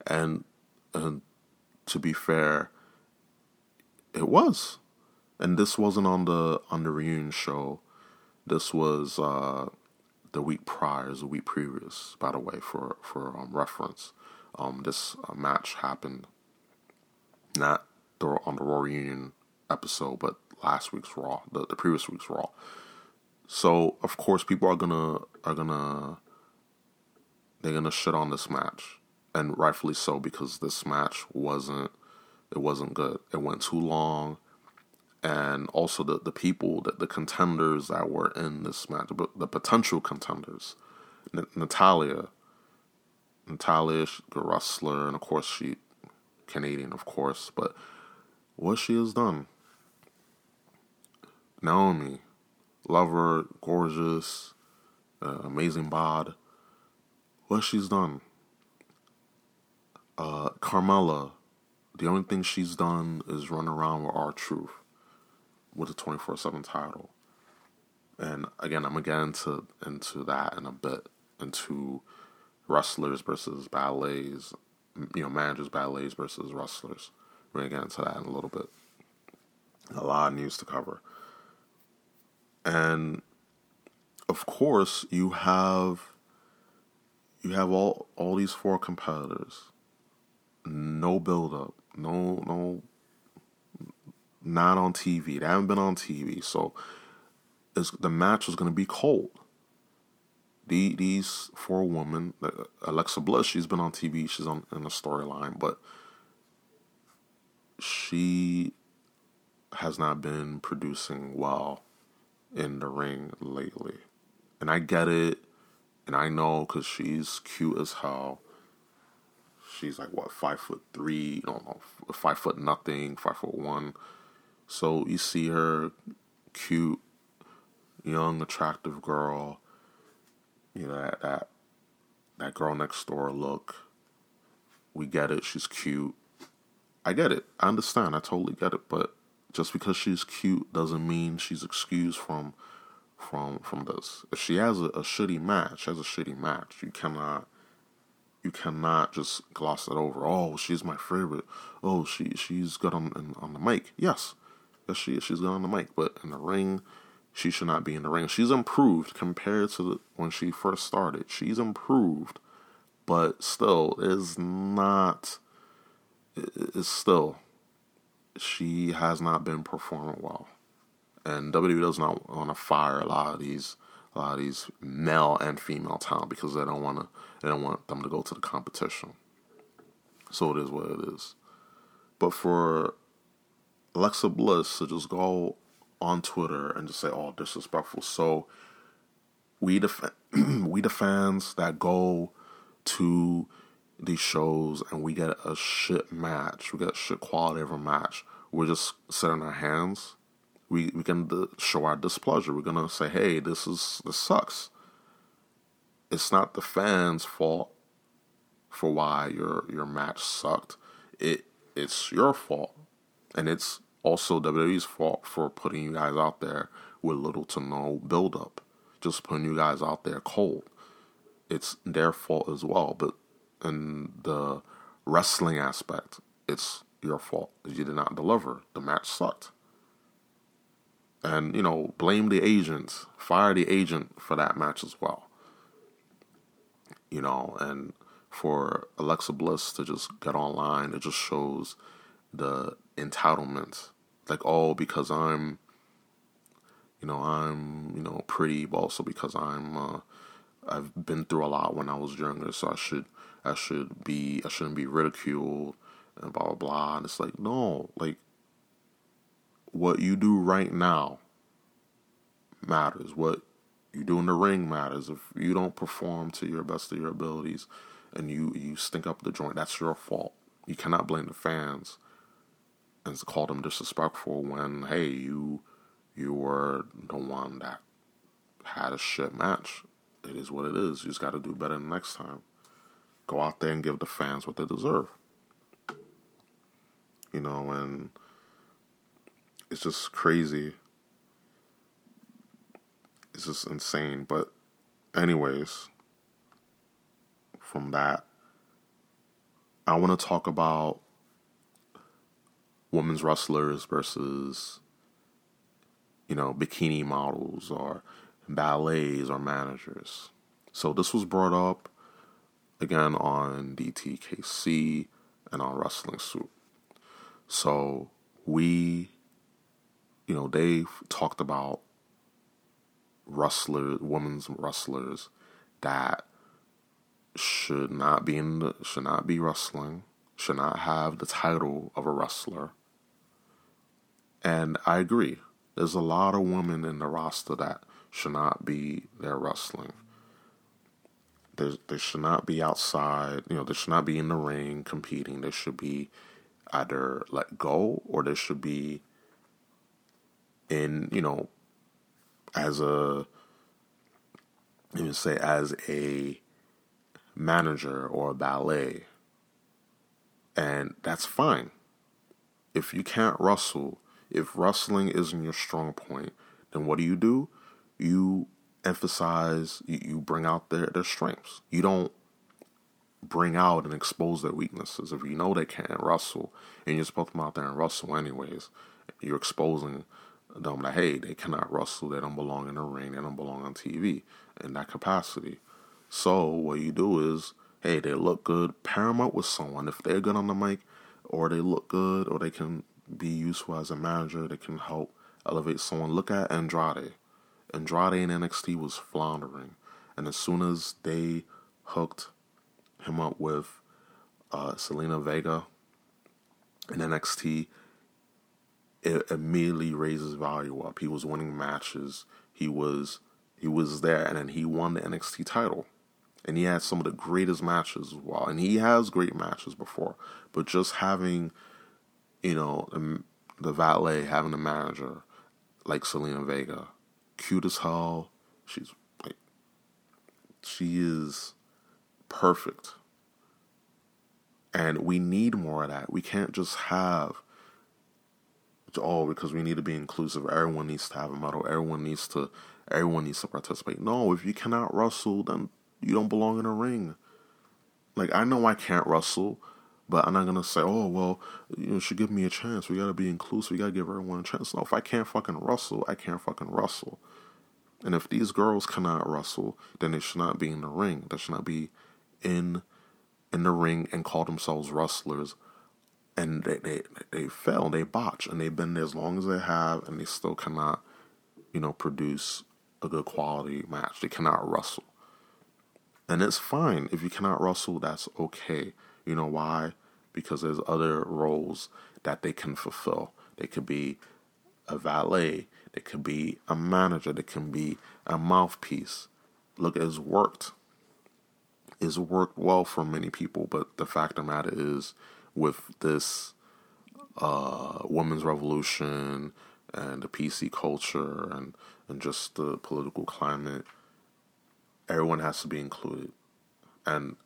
And and to be fair, it was. And this wasn't on the on the reunion show. This was uh the week prior, is the week previous, by the way, for for um, reference. Um, this uh, match happened not the, on the Raw reunion episode, but last week's Raw, the, the previous week's Raw. So of course, people are gonna are gonna they're gonna shit on this match, and rightfully so because this match wasn't it wasn't good. It went too long and also the, the people, that the contenders that were in this match, the, the potential contenders. N- Natalia, Natalya, good wrestler, and of course she Canadian, of course, but what she has done. Naomi, lover, gorgeous, uh, amazing bod. What she's done. Uh, Carmella, the only thing she's done is run around with R-Truth with a 24 7 title. And again, I'm gonna get into into that in a bit, into wrestlers versus valets, you know, managers, valets versus wrestlers. We're gonna get into that in a little bit. A lot of news to cover. And of course, you have you have all all these four competitors. No build up, no no not on TV. They haven't been on TV, so the match was going to be cold. The, these four women, Alexa Bliss, she's been on TV, she's on in the storyline, but she has not been producing well in the ring lately. And I get it, and I know because she's cute as hell. She's like what five foot three, no, know, five foot nothing, five foot one. So you see her cute, young, attractive girl, you know, that that that girl next door look. We get it, she's cute. I get it. I understand. I totally get it, but just because she's cute doesn't mean she's excused from from from this. If she has a, a shitty match, has a shitty match. You cannot you cannot just gloss it over. Oh, she's my favorite. Oh, she she's good on on the mic. Yes, yes, she she's good on the mic, but in the ring, she should not be in the ring. She's improved compared to the, when she first started. She's improved, but still is not. Is still, she has not been performing well, and WWE does not want to fire a lot of these a lot of these male and female talent because they don't want to they don't want them to go to the competition. So it is what it is. But for Alexa Bliss to just go on Twitter and just say, "Oh, disrespectful." So we fa- we the fans that go to these shows and we get a shit match, we get shit quality of a match. We're just sitting our hands. We we can show our displeasure. We're gonna say, hey, this is this sucks. It's not the fans' fault for why your your match sucked. It it's your fault, and it's also WWE's fault for putting you guys out there with little to no build up, just putting you guys out there cold. It's their fault as well, but in the wrestling aspect, it's your fault. You did not deliver. The match sucked. And, you know, blame the agent, fire the agent for that match as well. You know, and for Alexa Bliss to just get online, it just shows the entitlement. Like, oh, because I'm, you know, I'm, you know, pretty, but also because I'm, uh, I've been through a lot when I was younger, so I should, I should be, I shouldn't be ridiculed and blah blah blah. And it's like, no, like, what you do right now matters. What you do in the ring matters. If you don't perform to your best of your abilities, and you you stink up the joint, that's your fault. You cannot blame the fans and call them disrespectful when hey you you were the one that had a shit match. It is what it is. You just got to do better next time. Go out there and give the fans what they deserve. You know, and it's just crazy. It's just insane. But, anyways, from that, I want to talk about women's wrestlers versus, you know, bikini models or valets or managers. So this was brought up again on DTKC and on Wrestling Soup. So we, you know, they talked about wrestlers, women's wrestlers that should not be in the, should not be wrestling, should not have the title of a wrestler. And I agree. There's a lot of women in the roster that should not be there wrestling. They, they should not be outside, you know, they should not be in the ring competing. They should be either let go or they should be in, you know, as a, even say, as a manager or a valet. And that's fine. If you can't wrestle, if wrestling isn't your strong point, then what do you do? You emphasize, you, you bring out their, their strengths. You don't bring out and expose their weaknesses. If you know they can't wrestle and you're supposed to come out there and wrestle anyways, you're exposing them that, hey, they cannot wrestle, they don't belong in the ring, they don't belong on TV in that capacity. So what you do is, hey, they look good, pair them up with someone. If they're good on the mic, or they look good, or they can be useful as a manager, they can help elevate someone. Look at Andrade. Andrade in NXT was floundering, and as soon as they hooked him up with uh, Zelina Vega in NXT, it immediately raises value up. He was winning matches. He was he was there, and then he won the NXT title, and he had some of the greatest matches as well. And he has great matches before, but just having, you know, the, valet having a manager like Zelina Vega, cute as hell. She's like, she is perfect. And we need more of that. We can't just have oh because we need to be inclusive. Everyone needs to have a medal. Everyone needs to everyone needs to participate. No, if you cannot wrestle, then you don't belong in a ring. Like I know I can't wrestle, but I'm not gonna say, oh well, you should give me a chance. We gotta be inclusive. We gotta give everyone a chance. No, if I can't fucking wrestle, I can't fucking wrestle. And if these girls cannot wrestle, then they should not be in the ring. They should not be in in the ring and call themselves wrestlers. And they they they fail, they botch, and they've been there as long as they have, and they still cannot, you know, produce a good quality match. They cannot wrestle. And it's fine if you cannot wrestle, that's okay. You know why? Because there's other roles that they can fulfill. They could be a valet, they could be a manager, they can be a mouthpiece. look, it's worked. It's worked well for many people, but the fact of the matter is, with this uh, women's revolution and the PC culture and and just the political climate, everyone has to be included. And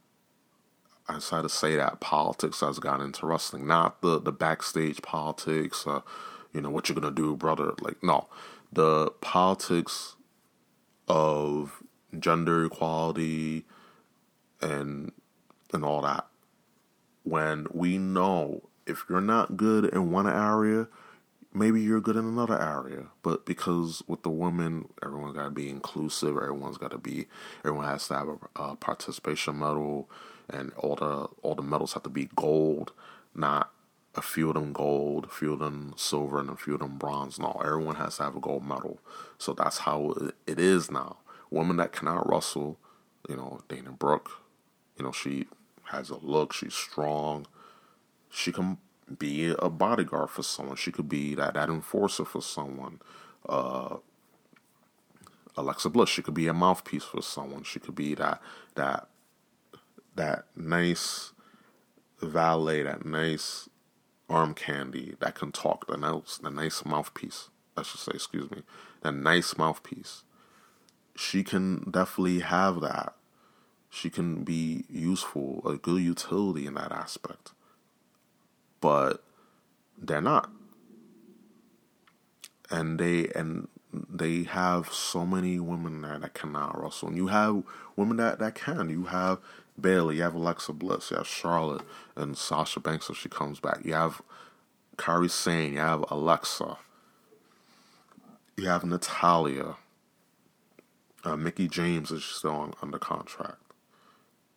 I decided to say that politics has gotten into wrestling, not the the backstage politics. Uh, you know what you're gonna do, brother. Like no, the politics of gender equality and and all that. When we know if you're not good in one area, maybe you're good in another area. But because with the women, everyone's got to be inclusive. Everyone's got to be. Everyone has to have a, a, participation medal, and all the all the medals have to be gold, not a few of them gold, a few of them silver, and a few of them bronze. No, everyone has to have a gold medal. So that's how it is now. Women that cannot wrestle, you know, Dana Brooke, you know, she has a look. She's strong. She can be a bodyguard for someone. She could be that, that enforcer for someone. Uh, Alexa Bliss, she could be a mouthpiece for someone. She could be that that that nice valet, that nice arm candy that can talk, the nice the nice mouthpiece. I should say, excuse me, that nice mouthpiece. She can definitely have that. She can be useful, a good utility in that aspect but they're not. And they and they have so many women there that cannot wrestle. And you have women that, that can. You have Bayley, you have Alexa Bliss, you have Charlotte and Sasha Banks if she comes back. You have Kairi Sane, you have Alexa, you have Natalya, Uh, Mickie James is still on, under contract.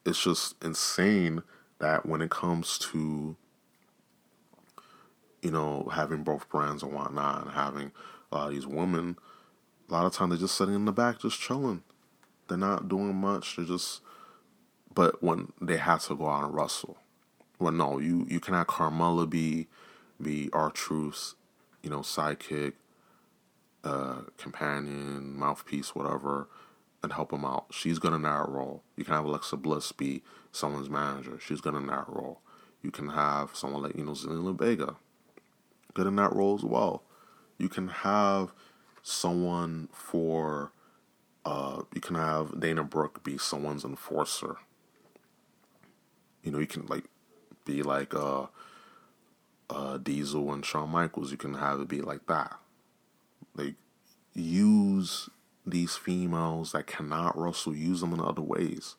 It's just insane that when it comes to you know, having both brands and whatnot, and having a lot of these women, a lot of times they're just sitting in the back, just chilling. They're not doing much. They're just, but when they have to go out and wrestle, well, no, you you can have Carmella be be R-Truth's, you know, sidekick, uh, companion, mouthpiece, whatever, and help him out. She's good in that role. You can have Alexa Bliss be someone's manager. She's good in that role. You can have someone like you know Zelina Vega good in that role as well. You can have someone for, uh, you can have Dana Brooke be someone's enforcer. You know, you can like be like uh, uh, Diesel and Shawn Michaels. You can have it be like that. Like use these females that cannot wrestle, use them in other ways.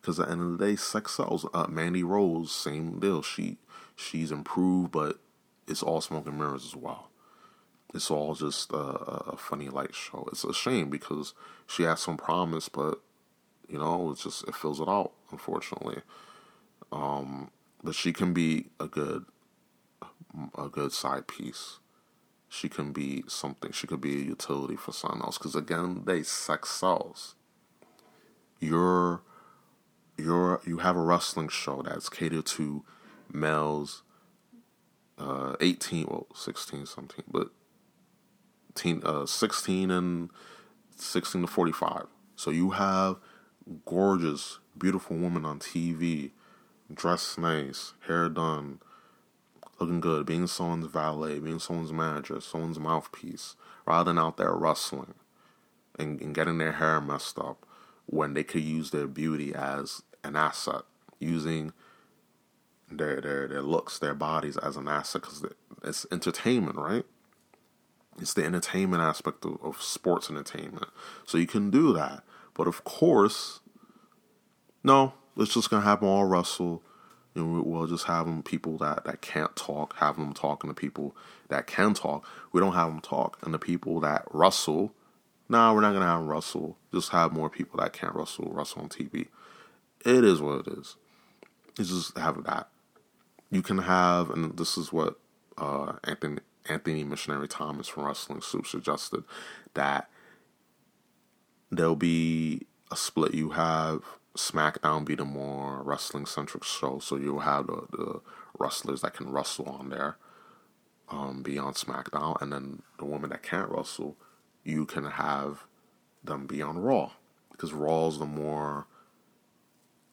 Because at the end of the day, sex sells. Uh, Mandy Rose, same deal. She she's improved, but it's all smoke and mirrors as well. It's all just a, a funny light show. It's a shame because she has some promise, but you know, it's just it fills it out, unfortunately. Um, but she can be a good, a good side piece. She can be something. She could be a utility for someone else. Because again, they sex sells. You're, you're, you have a wrestling show that's catered to males uh, 18, well, 16 something, but teen, uh, 16 and 16 to 45. So you have gorgeous, beautiful women on TV, dressed nice, hair done, looking good, being someone's valet, being someone's manager, someone's mouthpiece, rather than out there rustling and, and getting their hair messed up when they could use their beauty as an asset, using their their their looks, their bodies as an asset because it's entertainment, right? It's the entertainment aspect of, of sports entertainment. So you can do that, but of course, no, it's just gonna happen all Russell. Know, we'll just have them people that, that can't talk, have them talking to people that can talk. We don't have them talk, and the people that Russell, nah, we're not gonna have them Russell. Just have more people that can't Russell, Russell on TV. It is what it is. It's just have that you can have, and this is what uh, Anthony Anthony Missionary Thomas from Wrestling Soup suggested that there'll be a split. You have SmackDown be the more wrestling centric show, so you'll have the, the wrestlers that can wrestle on there, um, be on SmackDown, and then the women that can't wrestle, you can have them be on Raw. because Raw's the more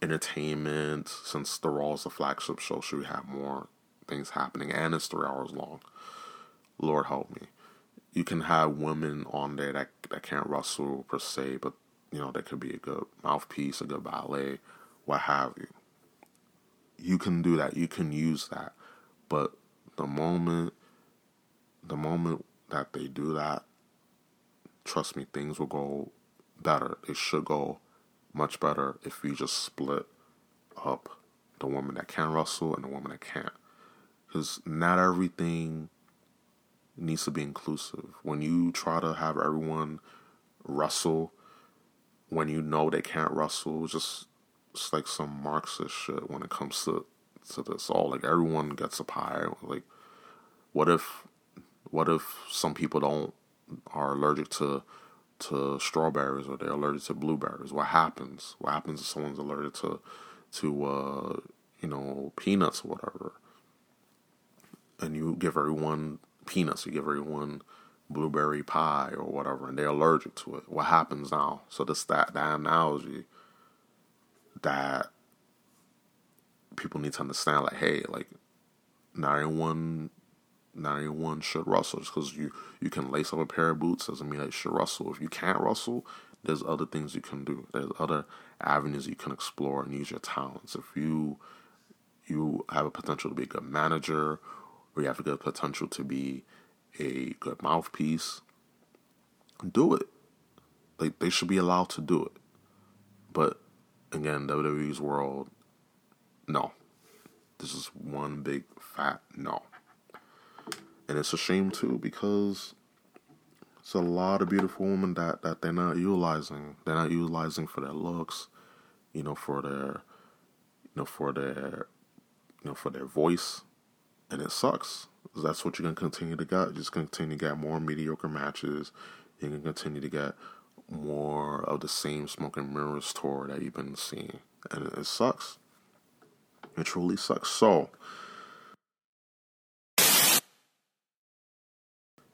entertainment since the Raw is the flagship show. Should we have more things happening? And it's three hours long. Lord help me. You can have women on there that that can't wrestle per se, but you know that could be a good mouthpiece, a good valet, what have you. You can do that. You can use that, but the moment, the moment that they do that, trust me, things will go better. It should go much better if we just split up the woman that can wrestle and the woman that can't. Because not everything needs to be inclusive. When you try to have everyone wrestle, when you know they can't wrestle, just it's like some Marxist shit when it comes to to this all. Like everyone gets a pie. Like, what if, what if some people don't are allergic to to strawberries or they're allergic to blueberries? What happens? What happens if someone's allergic to to uh, you know peanuts or whatever? And you give everyone peanuts, you give everyone blueberry pie or whatever, and they're allergic to it. What happens now? So this that that analogy that people need to understand, like, hey, like, not everyone, not everyone should wrestle just because you you can lace up a pair of boots doesn't mean that you should wrestle. If you can't wrestle, there's other things you can do. There's other avenues you can explore and use your talents. If you you have a potential to be a good manager, or you have a good potential to be a good mouthpiece, do it. Like they should be allowed to do it. But again, WWE's world, no. This is one big fat no. And it's a shame too because it's a lot of beautiful women that, that they're not utilizing. They're not utilizing for their looks, you know, for their you know, for their you know, for their voice. And it sucks. That's what you're gonna continue to get. Just continue to get more mediocre matches. You're gonna continue to get more of the same smoke and mirrors tour that you've been seeing. And it sucks. It truly sucks. So,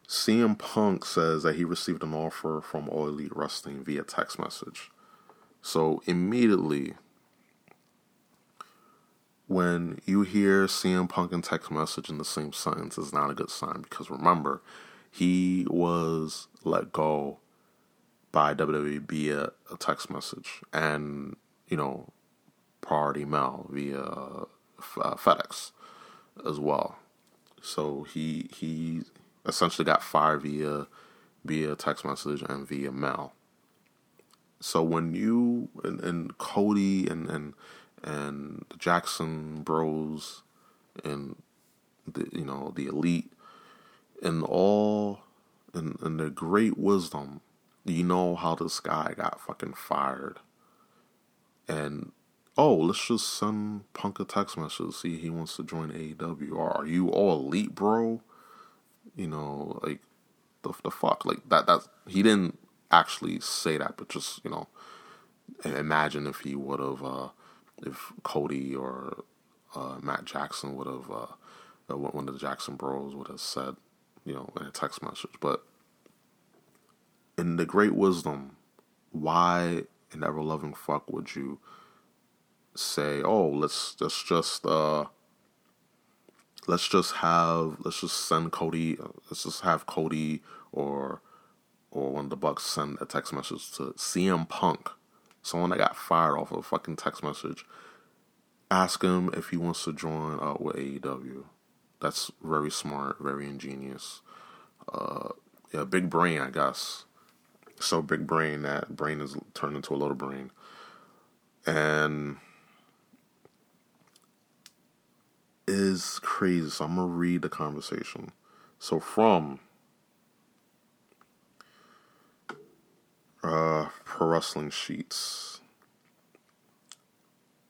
CM Punk says that he received an offer from All Elite Wrestling via text message. So, immediately, when you hear CM Punk and text message in the same sentence, is not a good sign because remember, he was let go by WWE via a text message and, you know, priority mail via uh, FedEx as well. So he he essentially got fired via via text message and via mail. So when you and, and Cody and and and the Jackson Bros and the you know the elite and all and, and the great wisdom, you know how this guy got fucking fired. And oh, let's just send Punk a text message, see he wants to join AEW. Or are you all elite, bro? You know, like the the fuck, like that. That he didn't actually say that, but just you know, imagine if he would have, uh, if Cody or uh, Matt Jackson would have, uh, one of the Jackson Bros would have said, you know, in a text message. But in the great wisdom, why in ever loving fuck would you? say, oh, let's let's just uh, let's just have let's just send Cody, let's just have Cody or or one of the Bucks send a text message to CM Punk, someone that got fired off of a fucking text message. Ask him if he wants to join uh, with AEW. That's very smart, very ingenious. Uh, yeah, big brain, I guess. So big brain that brain is turned into a little brain. And is crazy. So I'm gonna read the conversation. So from uh, Pro Wrestling Sheets,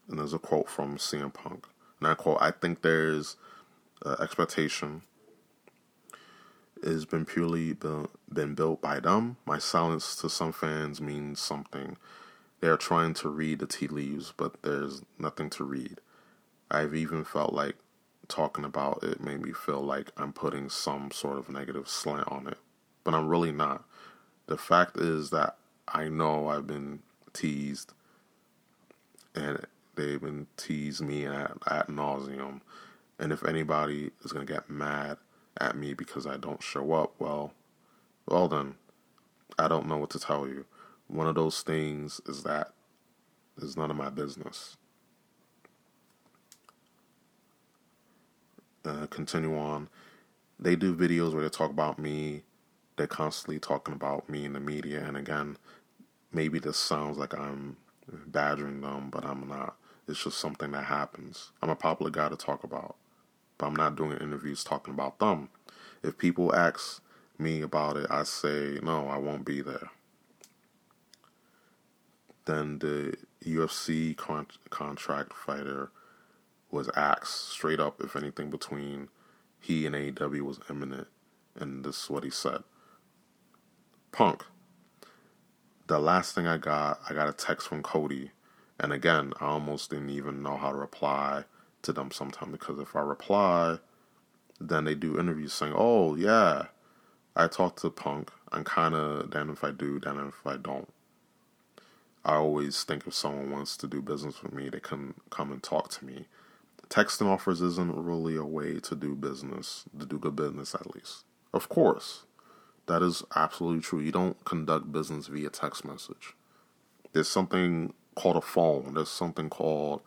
and there's a quote from CM Punk. And I quote: "I think there's uh, expectation." Has been purely been, been built by them. My silence to some fans means something. They are trying to read the tea leaves, but there's nothing to read. I've even felt like talking about it made me feel like I'm putting some sort of negative slant on it, but I'm really not. The fact is that I know I've been teased, and they've been teased me at ad nauseam. And if anybody is gonna get mad at me because I don't show up, well, well then, I don't know what to tell you. One of those things is that is none of my business. Uh, continue on. They do videos where they talk about me. They're constantly talking about me in the media, and again, maybe this sounds like I'm badgering them, but I'm not. It's just something that happens. I'm a popular guy to talk about, but I'm not doing interviews talking about them. If people ask me about it, I say, no, I won't be there. Then the UFC con- contract fighter was asked straight up if anything between he and AEW was imminent, and this is what he said. Punk. The last thing I got, I got a text from Cody, and again, I almost didn't even know how to reply to them sometimes because if I reply, then they do interviews saying, "Oh yeah, I talked to Punk. I'm kind of damn if I do, damn if I don't." I always think if someone wants to do business with me, they can come and talk to me. Texting offers isn't really a way to do business, to do good business at least. Of course, that is absolutely true. You don't conduct business via text message. There's something called a phone. There's something called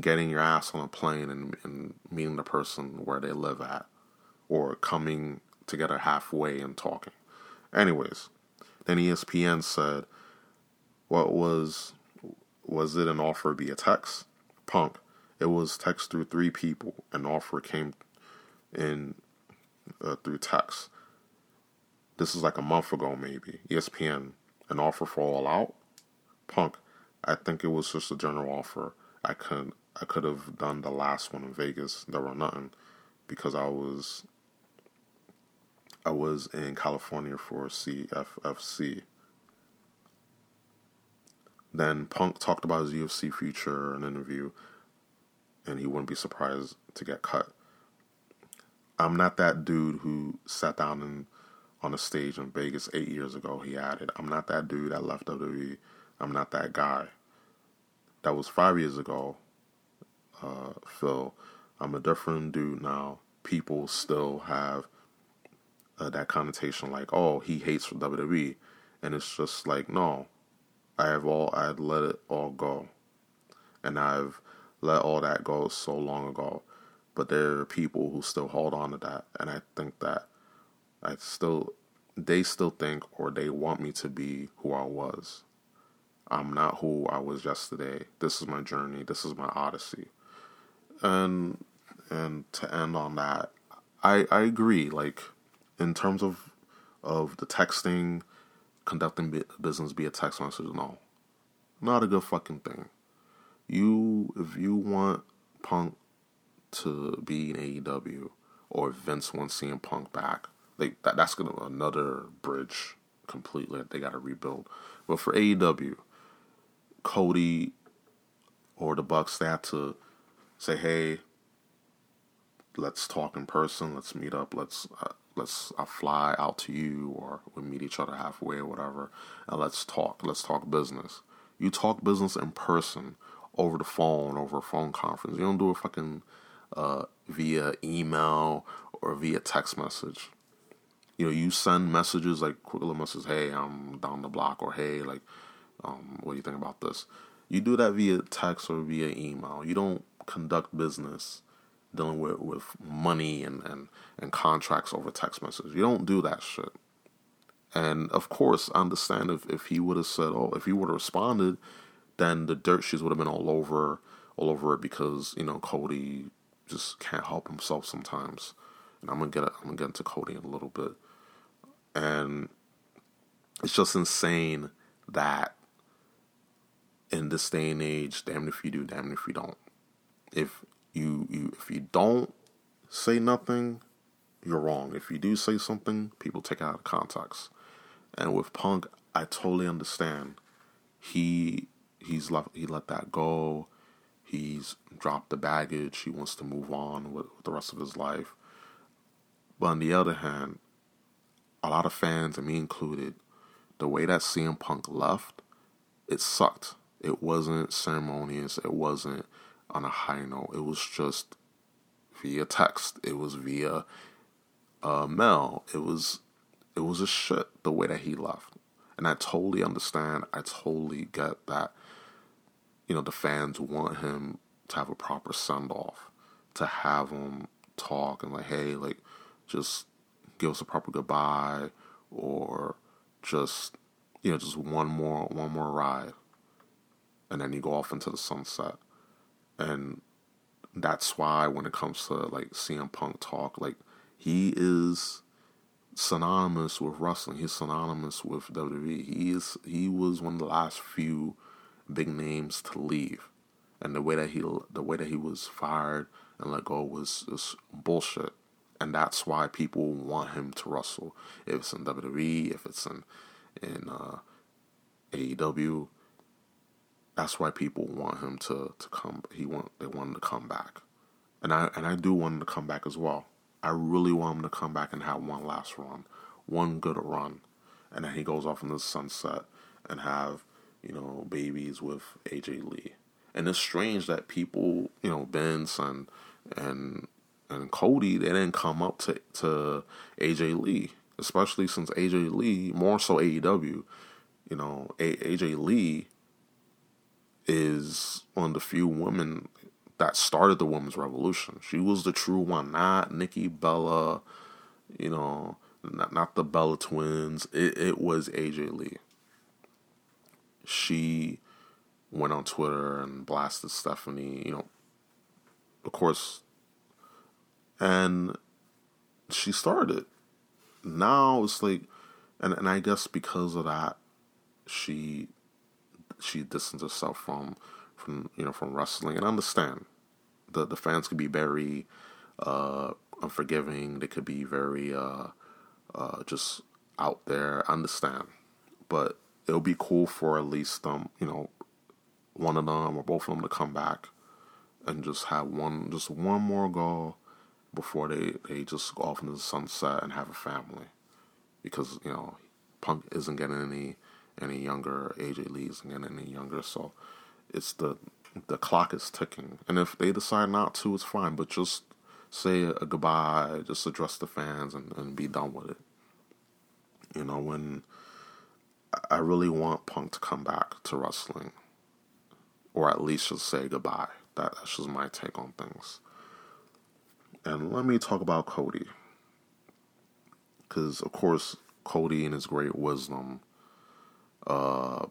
getting your ass on a plane and, and meeting the person where they live at, or coming together halfway and talking. Anyways, then ESPN said, "What was was it an offer via text?" Punk. It was text through three people. An offer came in uh, through text. This is like a month ago, maybe. ESPN, an offer for All Out. Punk. I think it was just a general offer. I could I could have done the last one in Vegas. There were nothing because I was I was in California for CFFC. Then Punk talked about his UFC future in an interview, and he wouldn't be surprised to get cut. I'm not that dude who sat down and on a stage in Vegas eight years ago. He added, "I'm not that dude that left WWE. I'm not that guy." That was five years ago. Uh, Phil, I'm a different dude now. People still have uh, that connotation, like, "Oh, he hates WWE," and it's just like, no, I have all I had let it all go, and I've let all that go so long ago. But there are people who still hold on to that, and I think that I still they still think or they want me to be who I was. I'm not who I was yesterday. This is my journey. This is my odyssey. And and to end on that, I I agree. Like in terms of of the texting, conducting business via text message, no, not a good fucking thing. You if you want Punk to be in AEW or Vince wants CM Punk back, like that, that's gonna another bridge completely. They got to rebuild. But for AEW, Cody or the Bucks, they have to say, "Hey, let's talk in person. Let's meet up. Let's uh, let's I fly out to you, or we meet each other halfway, or whatever, and let's talk. Let's talk business. You talk business in person, over the phone, over a phone conference. You don't do it fucking uh, via email or via text message. You know, you send messages like quick little messages, "Hey, I'm down the block," or "Hey, like." Um, what do you think about this? You do that via text or via email. You don't conduct business dealing with, with money and, and, and contracts over text messages. You don't do that shit. And of course, I understand if, if he would have said, oh, if he would have responded, then the dirt sheets would have been all over all over it because, you know, Cody just can't help himself sometimes. And I'm gonna get I'm gonna get into Cody in a little bit. And it's just insane that in this day and age, damn if you do, damn if you don't. If you you if you don't say nothing, you're wrong. If you do say something, people take it out of context. And with Punk, I totally understand. He he's left he let that go. He's dropped the baggage. He wants to move on with, with the rest of his life. But on the other hand, a lot of fans, and me included, the way that CM Punk left it sucked. It wasn't ceremonious. It wasn't on a high note. It was just via text. It was via uh, mail. It was it was a shit the way that he left, and I totally understand. I totally get that. You know the fans want him to have a proper send off, to have him talk and like, hey, like, just give us a proper goodbye, or just you know just one more one more ride, and then you go off into the sunset, and that's why when it comes to like CM Punk talk, like he is synonymous with wrestling. He's synonymous with WWE. He is he was one of the last few big names to leave, and the way that he the way that he was fired and let go was is bullshit. And that's why people want him to wrestle. If it's in WWE, if it's in in uh, AEW, that's why people want him to, to come. He want they want him to come back, and I and I do want him to come back as well. I really want him to come back and have one last run, one good run, and then he goes off into the sunset and have you know babies with AJ Lee. And it's strange that people, you know, Vince and and and Cody, they didn't come up to to AJ Lee, especially since AJ Lee, more so AEW, you know, a- AJ Lee is one of the few women that started the women's revolution. She was the true one, not Nikki Bella, you know, not, not the Bella twins. It, it was AJ Lee. She went on Twitter and blasted Stephanie, you know, of course, and she started. Now it's like, and, and I guess because of that, she she distanced herself from from you know from wrestling. And I understand the the fans could be very uh, unforgiving. They could be very uh, uh, just out there. Understand. But it'll be cool for at least um you know one of them or both of them to come back and just have one just one more go before they they just go off into the sunset and have a family because you know punk isn't getting any any younger. AJ Lee isn't getting any younger, so it's the the clock is ticking. And if they decide not to, it's fine. But just say a goodbye, just address the fans, and, and be done with it. You know, when I really want Punk to come back to wrestling, or at least just say goodbye. That, that's just my take on things. And let me talk about Cody. Because, of course, Cody and his great wisdom uh,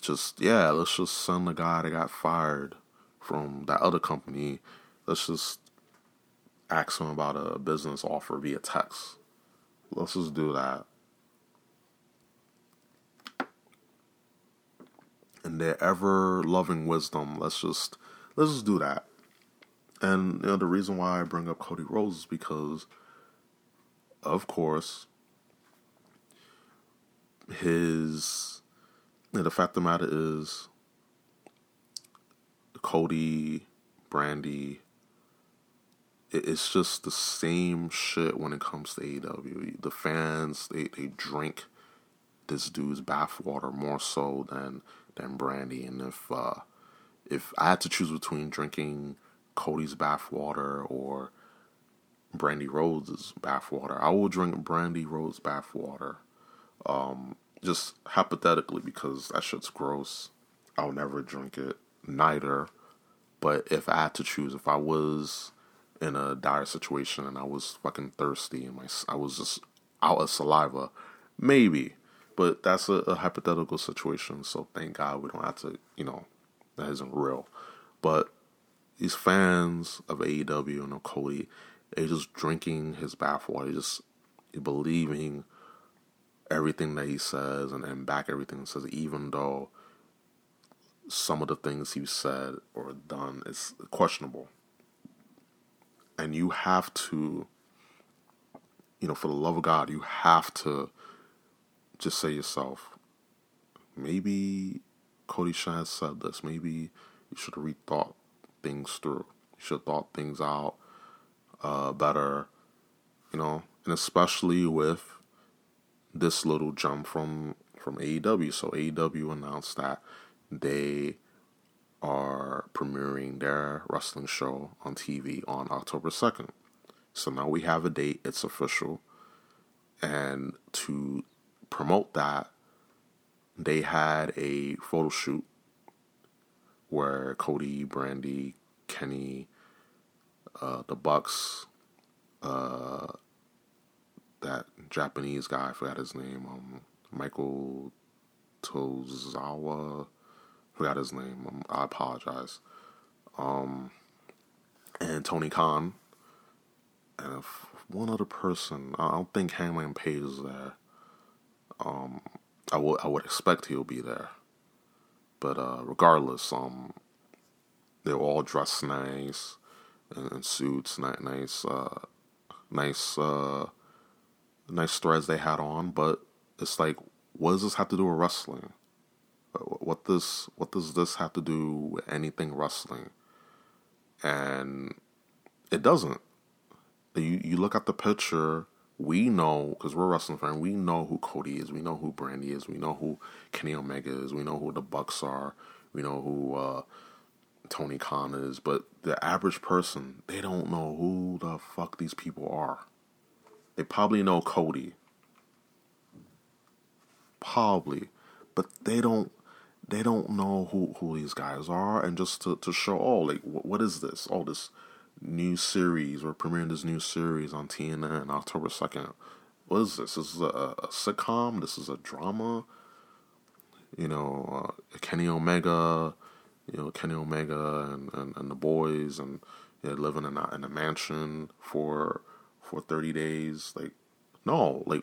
just yeah, let's just send the guy that got fired from that other company. Let's just ask him about a business offer via text. Let's just do that. And their ever loving wisdom, let's just let's just do that. And you know the reason why I bring up Cody Rhodes is because of course his you know, the fact of the matter is Cody, Brandi, it's just the same shit when it comes to AEW. The fans they, they drink this dude's bathwater more so than than Brandi. And if uh, if I had to choose between drinking Cody's bathwater or Brandi Rhodes' bathwater, I will drink Brandi Rhodes' bathwater. Um, just hypothetically, because that shit's gross. I'll never drink it. Neither. But if I had to choose, if I was in a dire situation and I was fucking thirsty and my I was just out of saliva, maybe. But that's a, a hypothetical situation, so thank God we don't have to, you know, that isn't real. But these fans of AEW and of Cody, they're just drinking his bathwater, just believing everything that he says and, and back everything he says, even though some of the things he said or done is questionable. And you have to, you know, for the love of God, you have to just say yourself, maybe Cody Shine said this. Maybe you should have rethought things through. You should have thought things out uh, better, you know, and especially with this little jump from from AEW. So AEW announced that they are premiering their wrestling show on TV on October 2nd. So now we have a date, it's official. And to promote that, they had a photo shoot where Cody, Brandi, Kenny, uh, the Bucks, uh, that Japanese guy, I forgot his name, um, Michael Tozawa, forgot his name. Um, I apologize. Um, and Tony Khan, and if one other person. I don't think Hangman Page is there. Um, I would I would expect he'll be there, but uh, regardless, um, they're all dressed nice in, in suits, nice, nice, uh, nice, uh, nice threads they had on. But it's like, what does this have to do with wrestling? What this what does this have to do with anything wrestling? And it doesn't. You you look at the picture. We know because we're wrestling fan. We know who Cody is. We know who Brandi is. We know who Kenny Omega is. We know who the Bucks are. We know who uh, Tony Khan is. But the average person, they don't know who the fuck these people are. They probably know Cody. Probably, but they don't they don't know who, who these guys are and just to, to show oh like what, is this all oh, this new series we're premiering this new series on TNT October 2nd what is this? This is a, a sitcom? This is a drama? You know uh, Kenny Omega you know Kenny Omega and, and, and the boys and you know, living in a, in a mansion for for 30 days. Like no like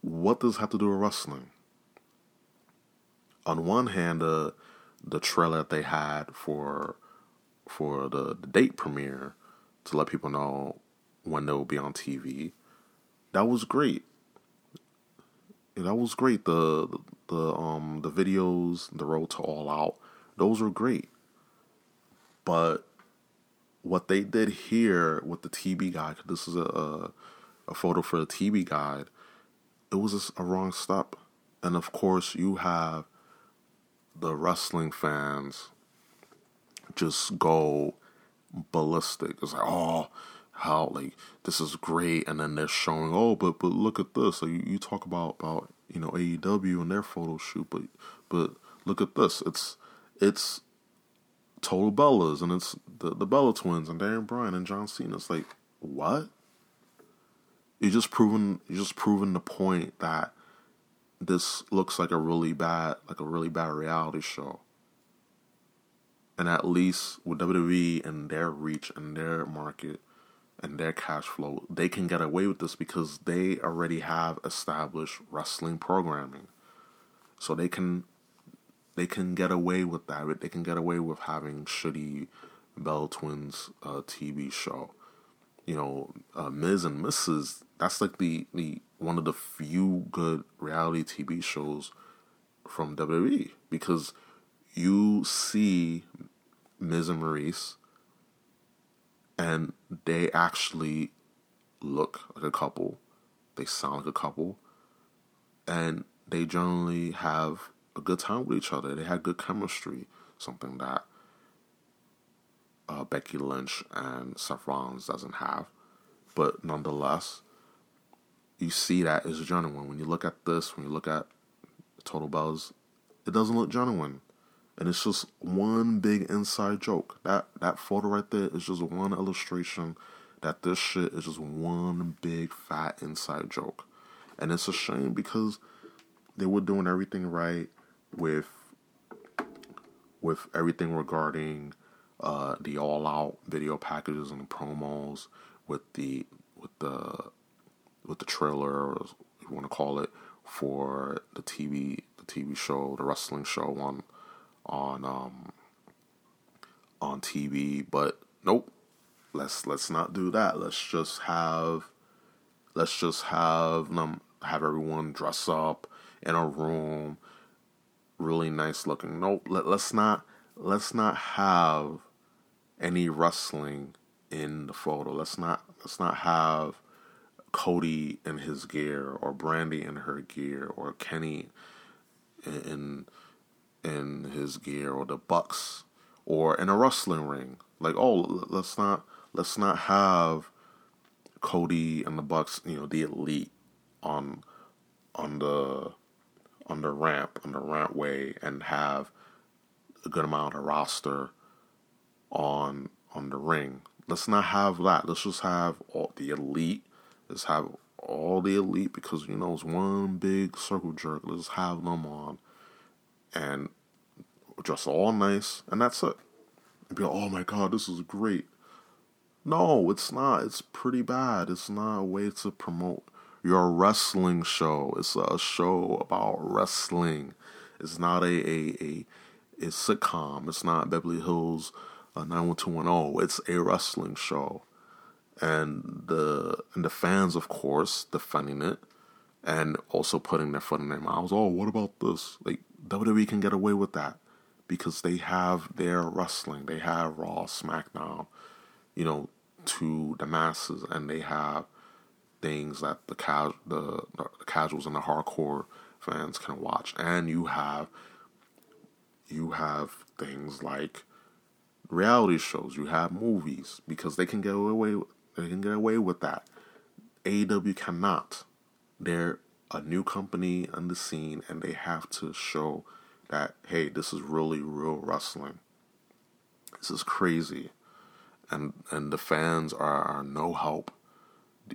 what does have to do with wrestling? On one hand, uh, the trailer that they had for for the, the date premiere to let people know when they'll be on TV, that was great. Yeah, that was great. The the um the videos, the road to all out, those were great. But what they did here with the TV guide, this is a, a, a photo for the TV guide, it was a, a wrong step. And of course, you have the wrestling fans just go ballistic. It's like, oh, how like this is great, and then they're showing, oh, but but look at this. So you, you talk about about you know AEW and their photo shoot, but but look at this. It's it's Total Bellas and it's the the Bella twins and Daniel Bryan and John Cena. It's like what? You're just proven you're just proven the point that this looks like a really bad like a really bad reality show. And at least with WWE and their reach and their market and their cash flow, they can get away with this because they already have established wrestling programming. So they can they can get away with that. They can get away with having shitty Bella Twins uh, TV show. You know, uh, Miz and Mrs. That's like the the one of the few good reality TV shows from WWE because you see Miz and Maryse, and they actually look like a couple, they sound like a couple, and they generally have a good time with each other. They had good chemistry, something that uh, Becky Lynch and Seth Rollins doesn't have. But nonetheless, you see that as genuine. When you look at this, when you look at Total Bellas, it doesn't look genuine. And it's just one big inside joke. That that photo right there is just one illustration that this shit is just one big fat inside joke. And it's a shame because they were doing everything right with with everything regarding uh, the all out video packages and the promos with the with the with the trailer, or you want to call it, for the TV the TV show, the wrestling show on on um on TV. But nope, let's let's not do that. Let's just have let's just have them have everyone dress up in a room, really nice looking. Nope, let, let's not let's not have any wrestling in the photo. Let's not let's not have Cody in his gear or Brandi in her gear or Kenny in in his gear or the Bucks or in a wrestling ring. Like, oh, let's not let's not have Cody and the Bucks, you know, the elite on on the on the ramp on the rampway and have a good amount of roster on on the ring. Let's not have that. Let's just have all the elite. Let's have all the elite because you know it's one big circle jerk. Let's have them on and just all nice, and that's it. And be like, oh my god, this is great. No, it's not. It's pretty bad. It's not a way to promote your wrestling show. It's a show about wrestling. It's not a a, a, a sitcom. It's not Beverly Hills uh, 91210. It's a wrestling show and the and the fans, of course, defending it and also putting their foot in their mouths. Oh, what about this? Like WWE can get away with that because they have their wrestling, they have Raw, SmackDown, you know, to the masses, and they have things that the cas- the, the casuals and the hardcore fans can watch, and you have you have things like reality shows, you have movies because they can get away they can get away with that. AEW cannot. They're a new company on the scene and they have to show that hey, this is really real wrestling. This is crazy. And and the fans are, are no help.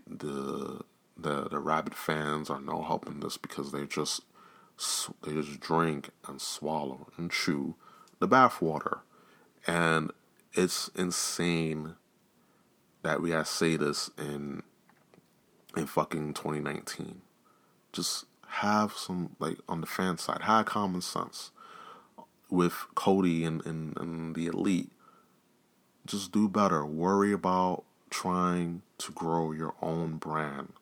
The the the rabid fans are no help in this because they just they just drink and swallow and chew the bathwater. And it's insane that we gotta say this in in fucking 2019. Just have some like on the fan side, have common sense with Cody and, and, and the elite. Just do better. Worry about trying to grow your own brand.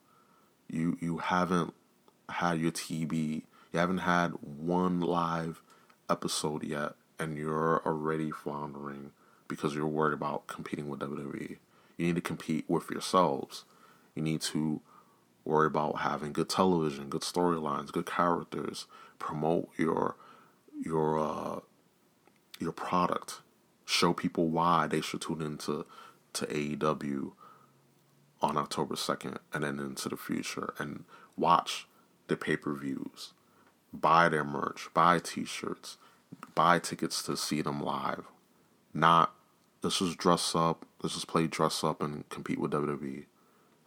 You you haven't had your TB. You haven't had one live episode yet, and you're already floundering because you're worried about competing with WWE. You need to compete with yourselves. You need to worry about having good television, good storylines, good characters. Promote your your uh, your product. Show people why they should tune into to AEW on October second, and then into the future, and watch the pay per views, buy their merch, buy T-shirts, buy tickets to see them live. Not let's just dress up let's just play dress up and compete with WWE.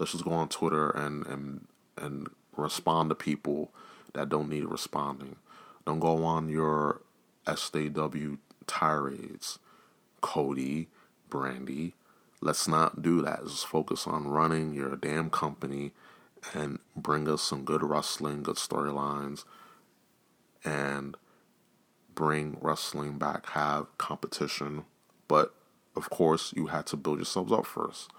Let's just go on Twitter and and and respond to people that don't need responding. Don't go on your SJW tirades, Cody, Brandi. Let's not do that. Just focus on running your damn company and bring us some good wrestling, good storylines, and bring wrestling back. Have competition, but of course, you had to build yourselves up first.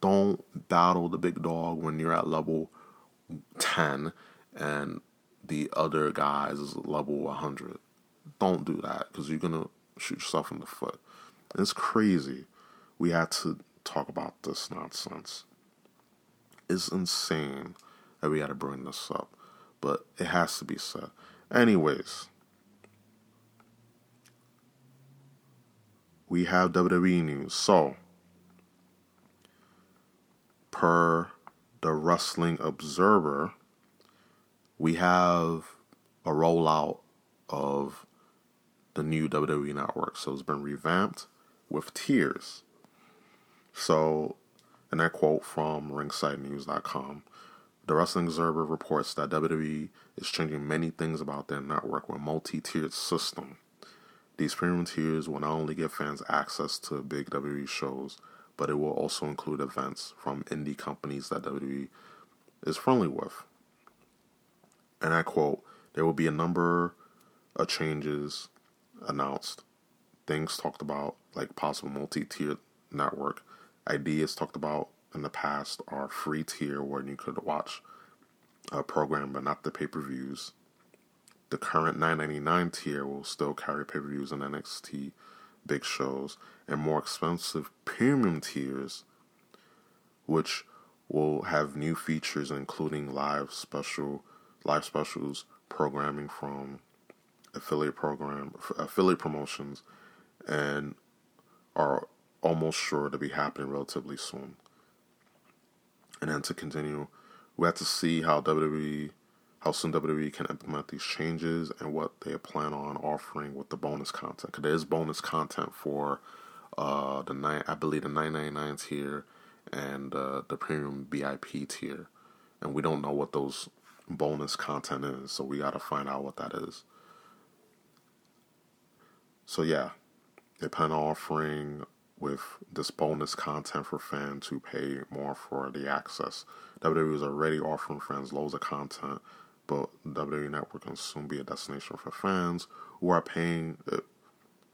Don't battle the big dog when you're at level 10 and the other guys is level 100. Don't do that because you're going to shoot yourself in the foot. It's crazy. We had to talk about this nonsense. It's insane that we had to bring this up, but it has to be said. Anyways, we have WWE news. So, per the Wrestling Observer, we have a rollout of the new WWE network. So it's been revamped with tiers. So, and that quote from ringsidenews.com the Wrestling Observer reports that WWE is changing many things about their network with multi-tiered system. These premium tiers will not only give fans access to big WWE shows, but it will also include events from indie companies that WWE is friendly with. And I quote, there will be a number of changes announced, things talked about, like possible multi tier network. Ideas talked about in the past are free tier where you could watch a program but not the pay per views the current 9.99 tier will still carry pay-per-views and NXT big shows and more expensive premium tiers which will have new features including live special live specials, programming from affiliate program, affiliate promotions, and are almost sure to be happening relatively soon. And then to continue, we have to see how WWE, how soon WWE can implement these changes and what they plan on offering with the bonus content. Because there is bonus content for uh, the nine, I believe the nine ninety nine tier and uh, the premium VIP tier, and we don't know what those bonus content is, so we got to find out what that is. So yeah, they plan on offering with this bonus content for fans who pay more for the access. WWE is already offering fans loads of content, but WWE Network can soon be a destination for fans who are paying uh,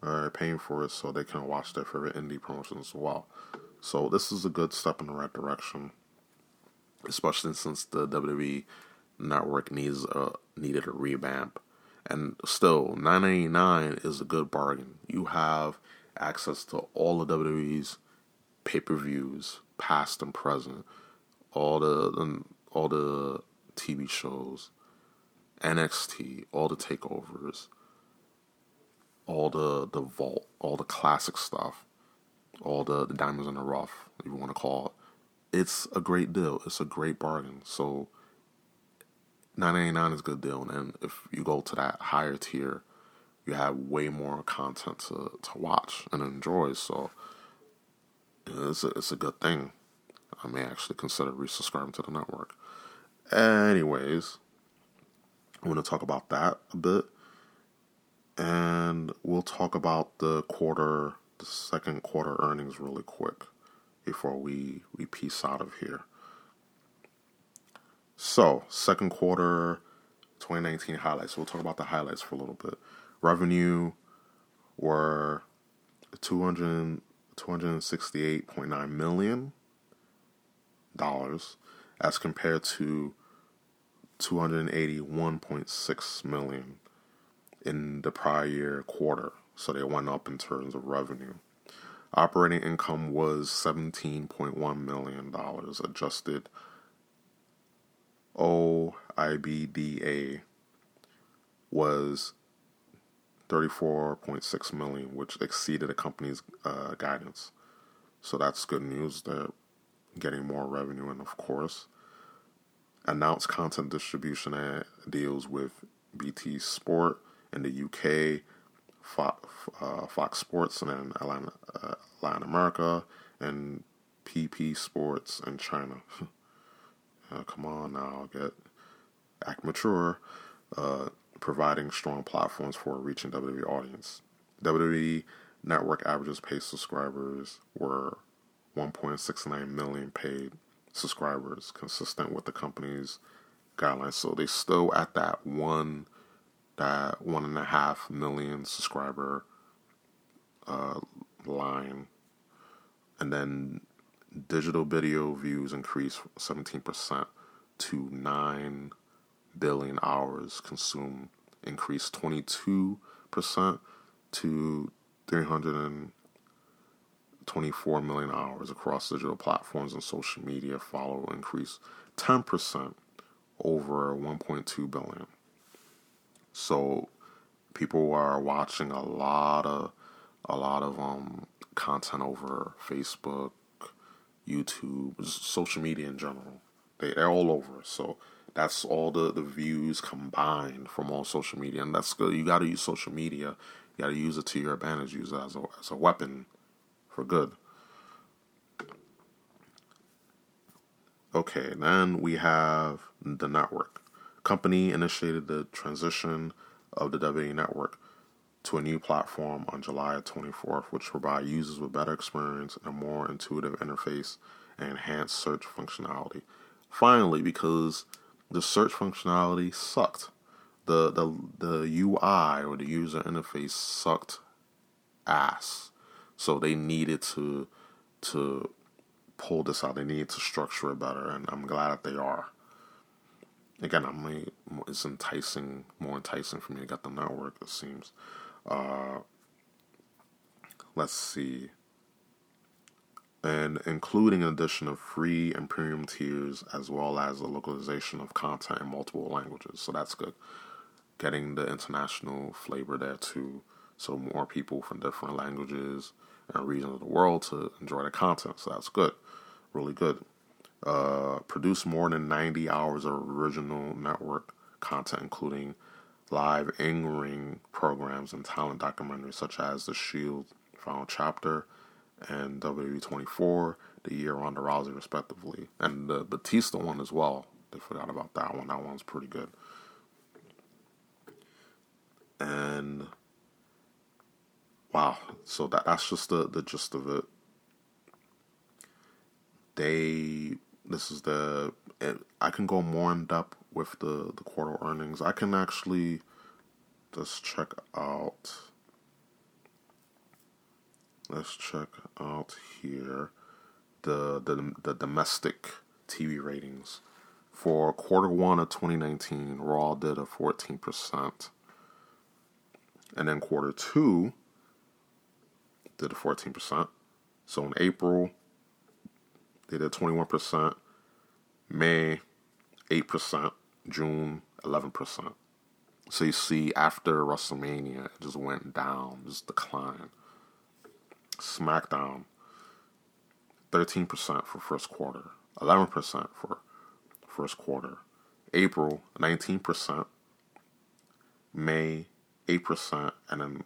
are paying for it so they can watch their favorite indie promotions as well. So this is a good step in the right direction, especially since the WWE Network needs a needed a revamp. And still, nine ninety nine is a good bargain. You have access to all of WWE's pay per views, past and present, all the all the TV shows, NXT, all the takeovers, all the the vault, all the classic stuff, all the, the diamonds in the rough, if you want to call it. It's a great deal. It's a great bargain. So nine ninety nine is a good deal, and if you go to that higher tier you have way more content to, to watch and enjoy. So it's, a, it's a good thing. I may actually consider resubscribing to the network. Anyways, I'm going to talk about that a bit. And we'll talk about the quarter, the second quarter earnings really quick before we, we piece out of here. So, second quarter 2019 highlights. We'll talk about the highlights for a little bit revenue were 200, 268.9 million dollars as compared to 281.6 million in the prior year quarter so they went up in terms of revenue operating income was 17.1 million dollars adjusted OIBDA was 34.6 million, which exceeded the company's uh, guidance. So that's good news. They're getting more revenue, and of course, announced content distribution deals with BT Sport in the UK, Fox, uh, Fox Sports in Latin, America, and PP Sports in China. uh, come on now, get act mature. Uh, providing strong platforms for reaching WWE audience. WWE network averages paid subscribers were 1.69 million paid subscribers, consistent with the company's guidelines. So they still at that one, that one and a half million subscriber uh, line, and then digital video views increased 17% to nine billion hours consumed increased 22% to 324 million hours across digital platforms and social media follow increase 10% over 1.2 billion. So people are watching a lot of a lot of um content over Facebook, YouTube, social media in general. They, they're all over. So that's all the, the views combined from all social media. And that's good. You got to use social media. You got to use it to your advantage. Use it as a, as a weapon for good. Okay, then we have the network. Company initiated the transition of the WWE network to a new platform on July 24th, which provide users with better experience and a more intuitive interface and enhanced search functionality. Finally, because the search functionality sucked. The the the UI or the user interface sucked ass. So they needed to to pull this out. They needed to structure it better, and I'm glad that they are. Again, I'm it's enticing, more enticing for me to get the network. It seems. Uh, let's see. and including an addition of free and premium tiers as well as the localization of content in multiple languages. So that's good. Getting the international flavor there too, so more people from different languages and regions of the world to enjoy the content. So that's good, really good. Uh, produce more than 90 hours of original network content, including live in ring programs and talent documentaries such as The Shield Final Chapter and WWE 24, the year on the Rousey, respectively, and the Batista one as well. They forgot about that one. That one's pretty good. And wow, so that that's just the the gist of it. They this is the I can go more in depth with the the quarter earnings. I can actually just check out let's check out here the the the domestic TV ratings for quarter one of 2019. Raw did a 14 percent, and then quarter two did a 14 percent. So in April they did 21 percent, May 8 percent, June 11 percent. So you see, after WrestleMania, it just went down, just declined. SmackDown, 13% for first quarter, 11% for first quarter. April, 19%. May, 8%. And then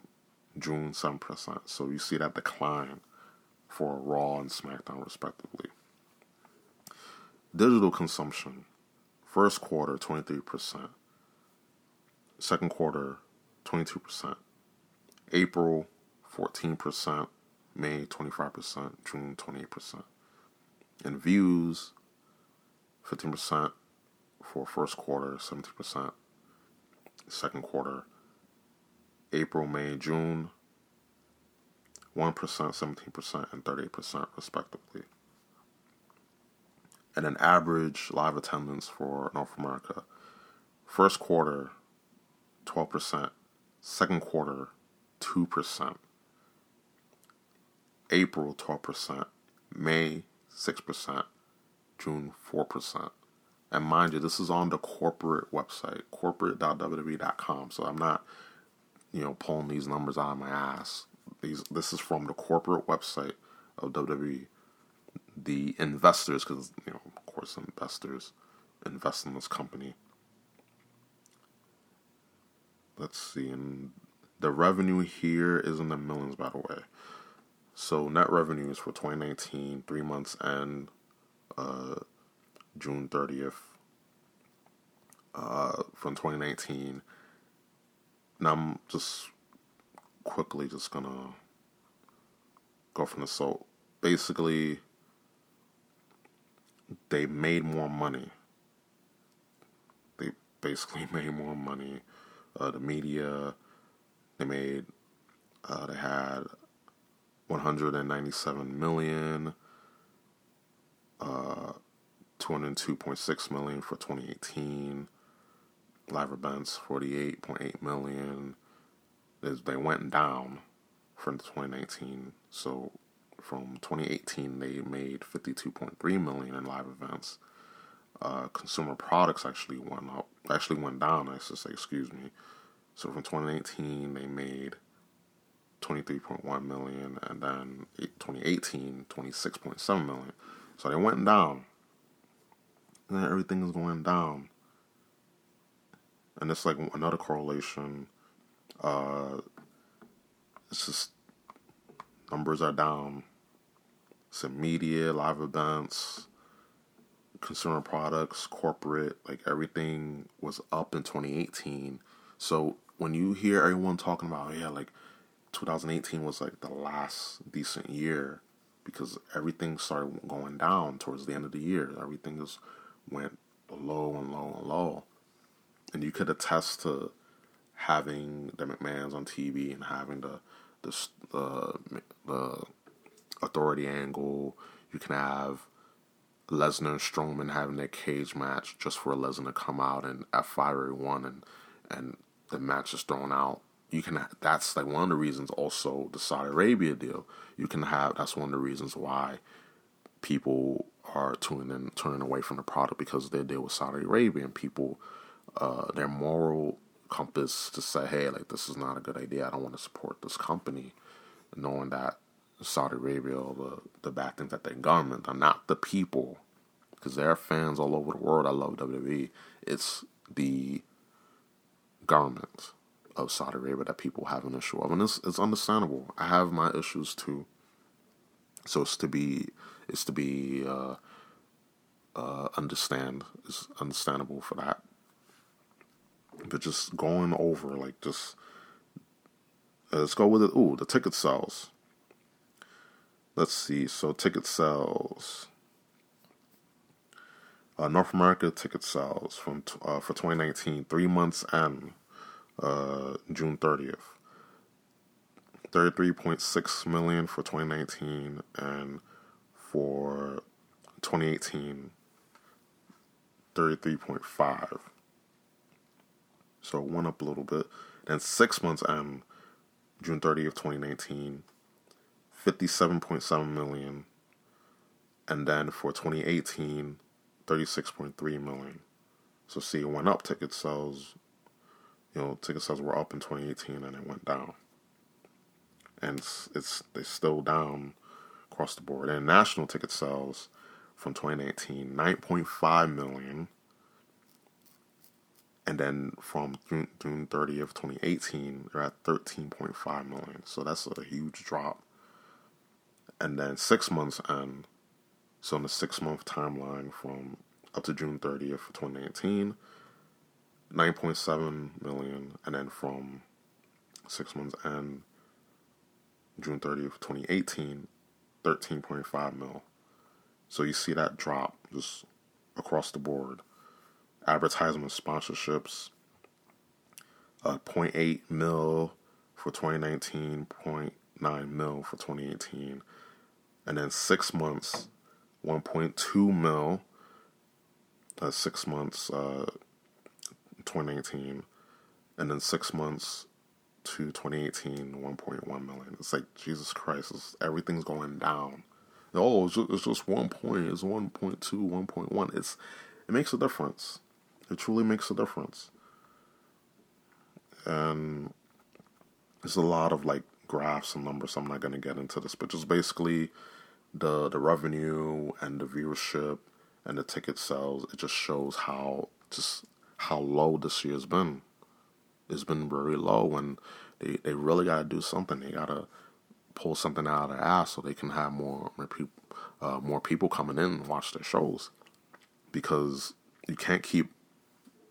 June, 7%. So you see that decline for Raw and SmackDown, respectively. Digital consumption, first quarter, 23%. Second quarter, 22%. April, 14%. May 25%, June 28%. And views 15% for first quarter, 17%. Second quarter, April, May, June 1%, 17%, and 38% respectively. And an average live attendance for North America. First quarter, 12%. Second quarter, 2%. April 12%, May 6%, June 4%. And mind you, this is on the corporate website, corporate.wwe.com. So I'm not, you know, pulling these numbers out of my ass. These this is from the corporate website of WWE. The investors, because you know, of course, investors invest in this company. Let's see, and the revenue here is in the millions, by the way. So net revenues for 2019, three months end uh, June 30th uh, from 2019. Now I'm just quickly just gonna go from the so basically they made more money. They basically made more money. Uh, the media they made uh, they had 197 million, uh, 202.6 million for 2018. Live events 48.8 million. They went down from 2019. So from 2018 they made 52.3 million in live events. Uh, consumer products actually went up, actually went down. I should say, excuse me. So from 2018 they made 23.1 million, and then 2018, 26.7 million. So they went down. And then everything is going down. And it's like another correlation. Uh, it's just numbers are down. So media, live events, consumer products, corporate, like everything was up in 2018. So when you hear everyone talking about, yeah, like 2018 was like the last decent year because everything started going down towards the end of the year. Everything just went low and low and low. And you could attest to having the McMahons on TV and having the the the, the authority angle. You can have Lesnar and Strowman having their cage match just for Lesnar to come out and F5 everyone and and the match is thrown out you can that's like one of the reasons also the Saudi Arabia deal. You can have that's one of the reasons why people are tuning in, turning away from the product because they deal with Saudi Arabia, and people, uh, their moral compass to say, hey, like this is not a good idea. I don't want to support this company, knowing that Saudi Arabia the the bad things that their government are not the people, because there are fans all over the world. I love WWE. It's the government of Saudi Arabia that people have an issue of, and it's it's understandable. I have my issues too. So it's to be it's to be uh, uh, understand is understandable for that. But just going over like just uh, let's go with it. Ooh, the ticket sales. Let's see. So ticket sales. Uh, North America ticket sales from uh, for 2019, three months and uh, June 30th. 33.6 million for 2019 and for 2018 33.5 so it went up a little bit then six months end june 30th 2019 57.7 million and then for 2018 36.3 million so see it went up ticket sales you know ticket sales were up in 2018 and it went down and it's, it's they're still down across the board. And national ticket sales from 2019, 9.5 million. And then from June, June 30th, 2018, they're at 13.5 million. So that's a huge drop. And then six months and so in the six month timeline from up to June 30th, 2019, 9.7 million. And then from six months and June 30th, 2018, 13.5 mil. So you see that drop just across the board. Advertisement sponsorships, uh, 0.8 mil for 2019, 0.9 mil for 2018, and then six months, 1.2 mil. Uh, six months, uh, 2019, and then six months, to 2018, 1.1 million. It's like Jesus Christ, everything's going down. Oh, it's just, it's just one point. It's 1.2, 1.1. It's it makes a difference. It truly makes a difference. And there's a lot of like graphs and numbers. I'm not going to get into this, but just basically the the revenue and the viewership and the ticket sales. It just shows how just how low this year's been it's been very low and they, they really got to do something. They got to pull something out of their ass so they can have more more people, uh, more people coming in and watch their shows because you can't keep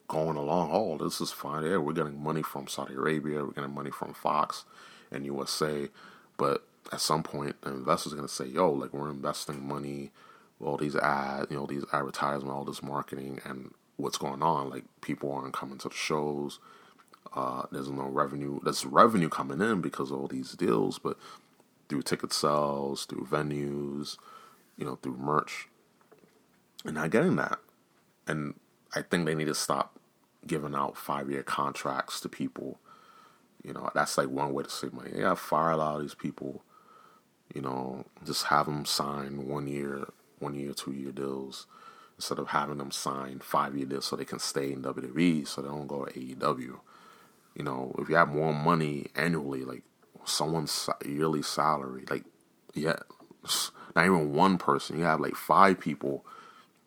going a long haul. this is fine. Yeah, we're getting money from Saudi Arabia. We're getting money from Fox and USA, but at some point, the investors are gonna say, "Yo, like we're investing money, all these ads, you know, these advertisements, all this marketing, and what's going on? Like people aren't coming to the shows." Uh, there's no revenue. There's revenue coming in because of all these deals, but through ticket sales, through venues, you know, through merch, and not getting that. And I think they need to stop giving out five year contracts to people. You know, that's like one way to save money. Yeah, fire a lot of these people. You know, just have them sign one year, one year, two year deals instead of having them sign five year deals so they can stay in WWE so they don't go to AEW. You know, if you have more money annually, like someone's yearly salary, like yeah, not even one person, you have like five people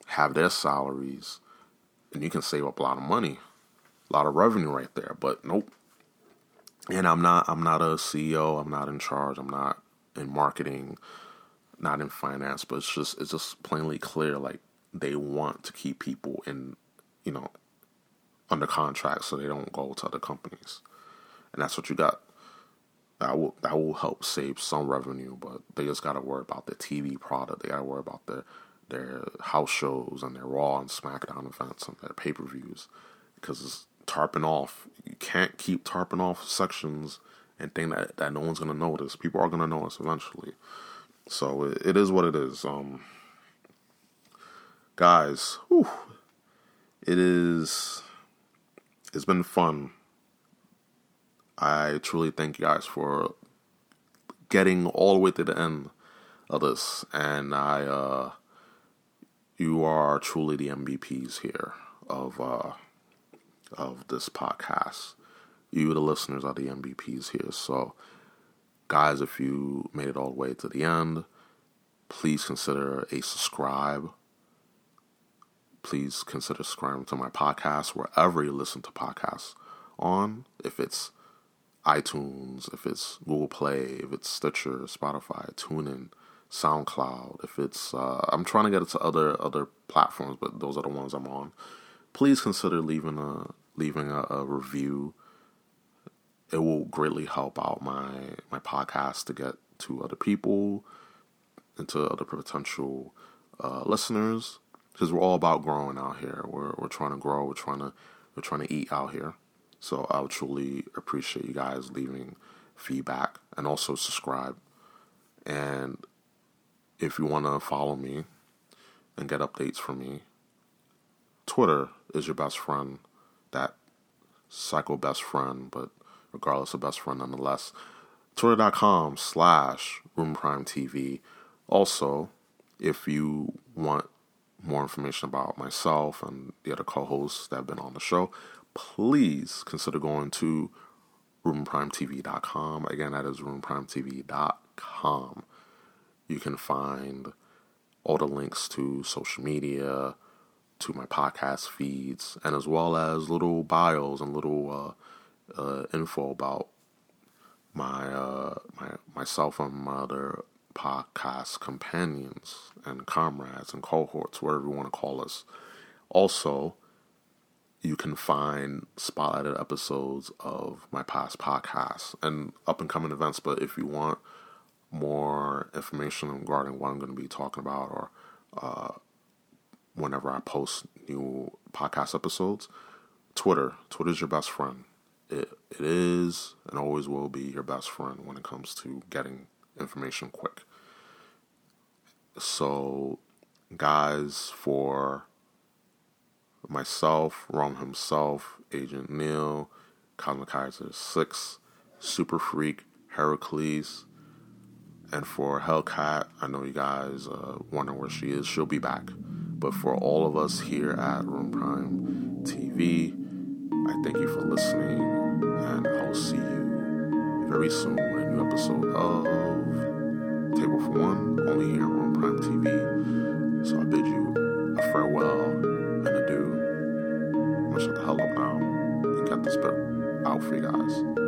have their salaries, and you can save up a lot of money, lot of revenue right there. But nope. And I'm not. I'm not a CEO. I'm not in charge. I'm not in marketing, not in finance. But it's just. It's just plainly clear. Like they want to keep people in, you know, under contract so they don't go to other companies. And that's what you got. That will that will help save some revenue, but they just gotta worry about the TV product. They gotta worry about their their house shows and their Raw and SmackDown events and their pay per views. Because it's tarping off. You can't keep tarping off sections and think that, that no one's gonna notice. People are gonna notice eventually. So it, it is what it is. Um guys, whew, it is it's been fun. I truly thank you guys for getting all the way to the end, of this, and I, uh, you are truly the MVPs here of uh, of this podcast. You, the listeners, are the MVPs here. So, guys, if you made it all the way to the end, please consider a subscribe. Please consider subscribing to my podcast wherever you listen to podcasts on. If it's iTunes, if it's Google Play, if it's Stitcher, Spotify, TuneIn, SoundCloud, if it's uh, I'm trying to get it to other other platforms, but those are the ones I'm on. Please consider leaving a leaving a, a review. It will greatly help out my my podcast to get to other people and to other potential uh, listeners because we're all about growing out here. We're we're trying to grow. We're trying to we're trying to eat out here. So I would truly appreciate you guys leaving feedback and also subscribe. And if you want to follow me and get updates from me, Twitter is your best friend. That psycho best friend, but regardless of best friend nonetheless. Twitter.com slash Rome Prime TV. Also, if you want more information about myself and the other co hosts that have been on the show, please consider going to romeprimetv.com. Again, that is romeprimetv.com. You can find all the links to social media, to my podcast feeds, and as well as little bios and little uh, uh, info about my uh, my myself and my other podcast companions and comrades and cohorts, whatever you want to call us. Also, you can find spotlighted episodes of my past podcasts and up and coming events. But if you want more information regarding what I'm going to be talking about or uh, whenever I post new podcast episodes, Twitter. Twitter's your best friend. It, it is and always will be your best friend when it comes to getting information quick. So, guys, for myself, Rome himself, Agent Neil, Cosmic Kaiser 6, Super Freak, Heracles, and for Hellcat, I know you guys uh, wondering where she is. She'll be back. But for all of us here at Rome Prime TV, I thank you for listening, and I'll see you very soon with a new episode of Table for One, only here on Prime TV. So I bid you a farewell and adieu. I'm gonna shut the hell up now and get this out for you guys.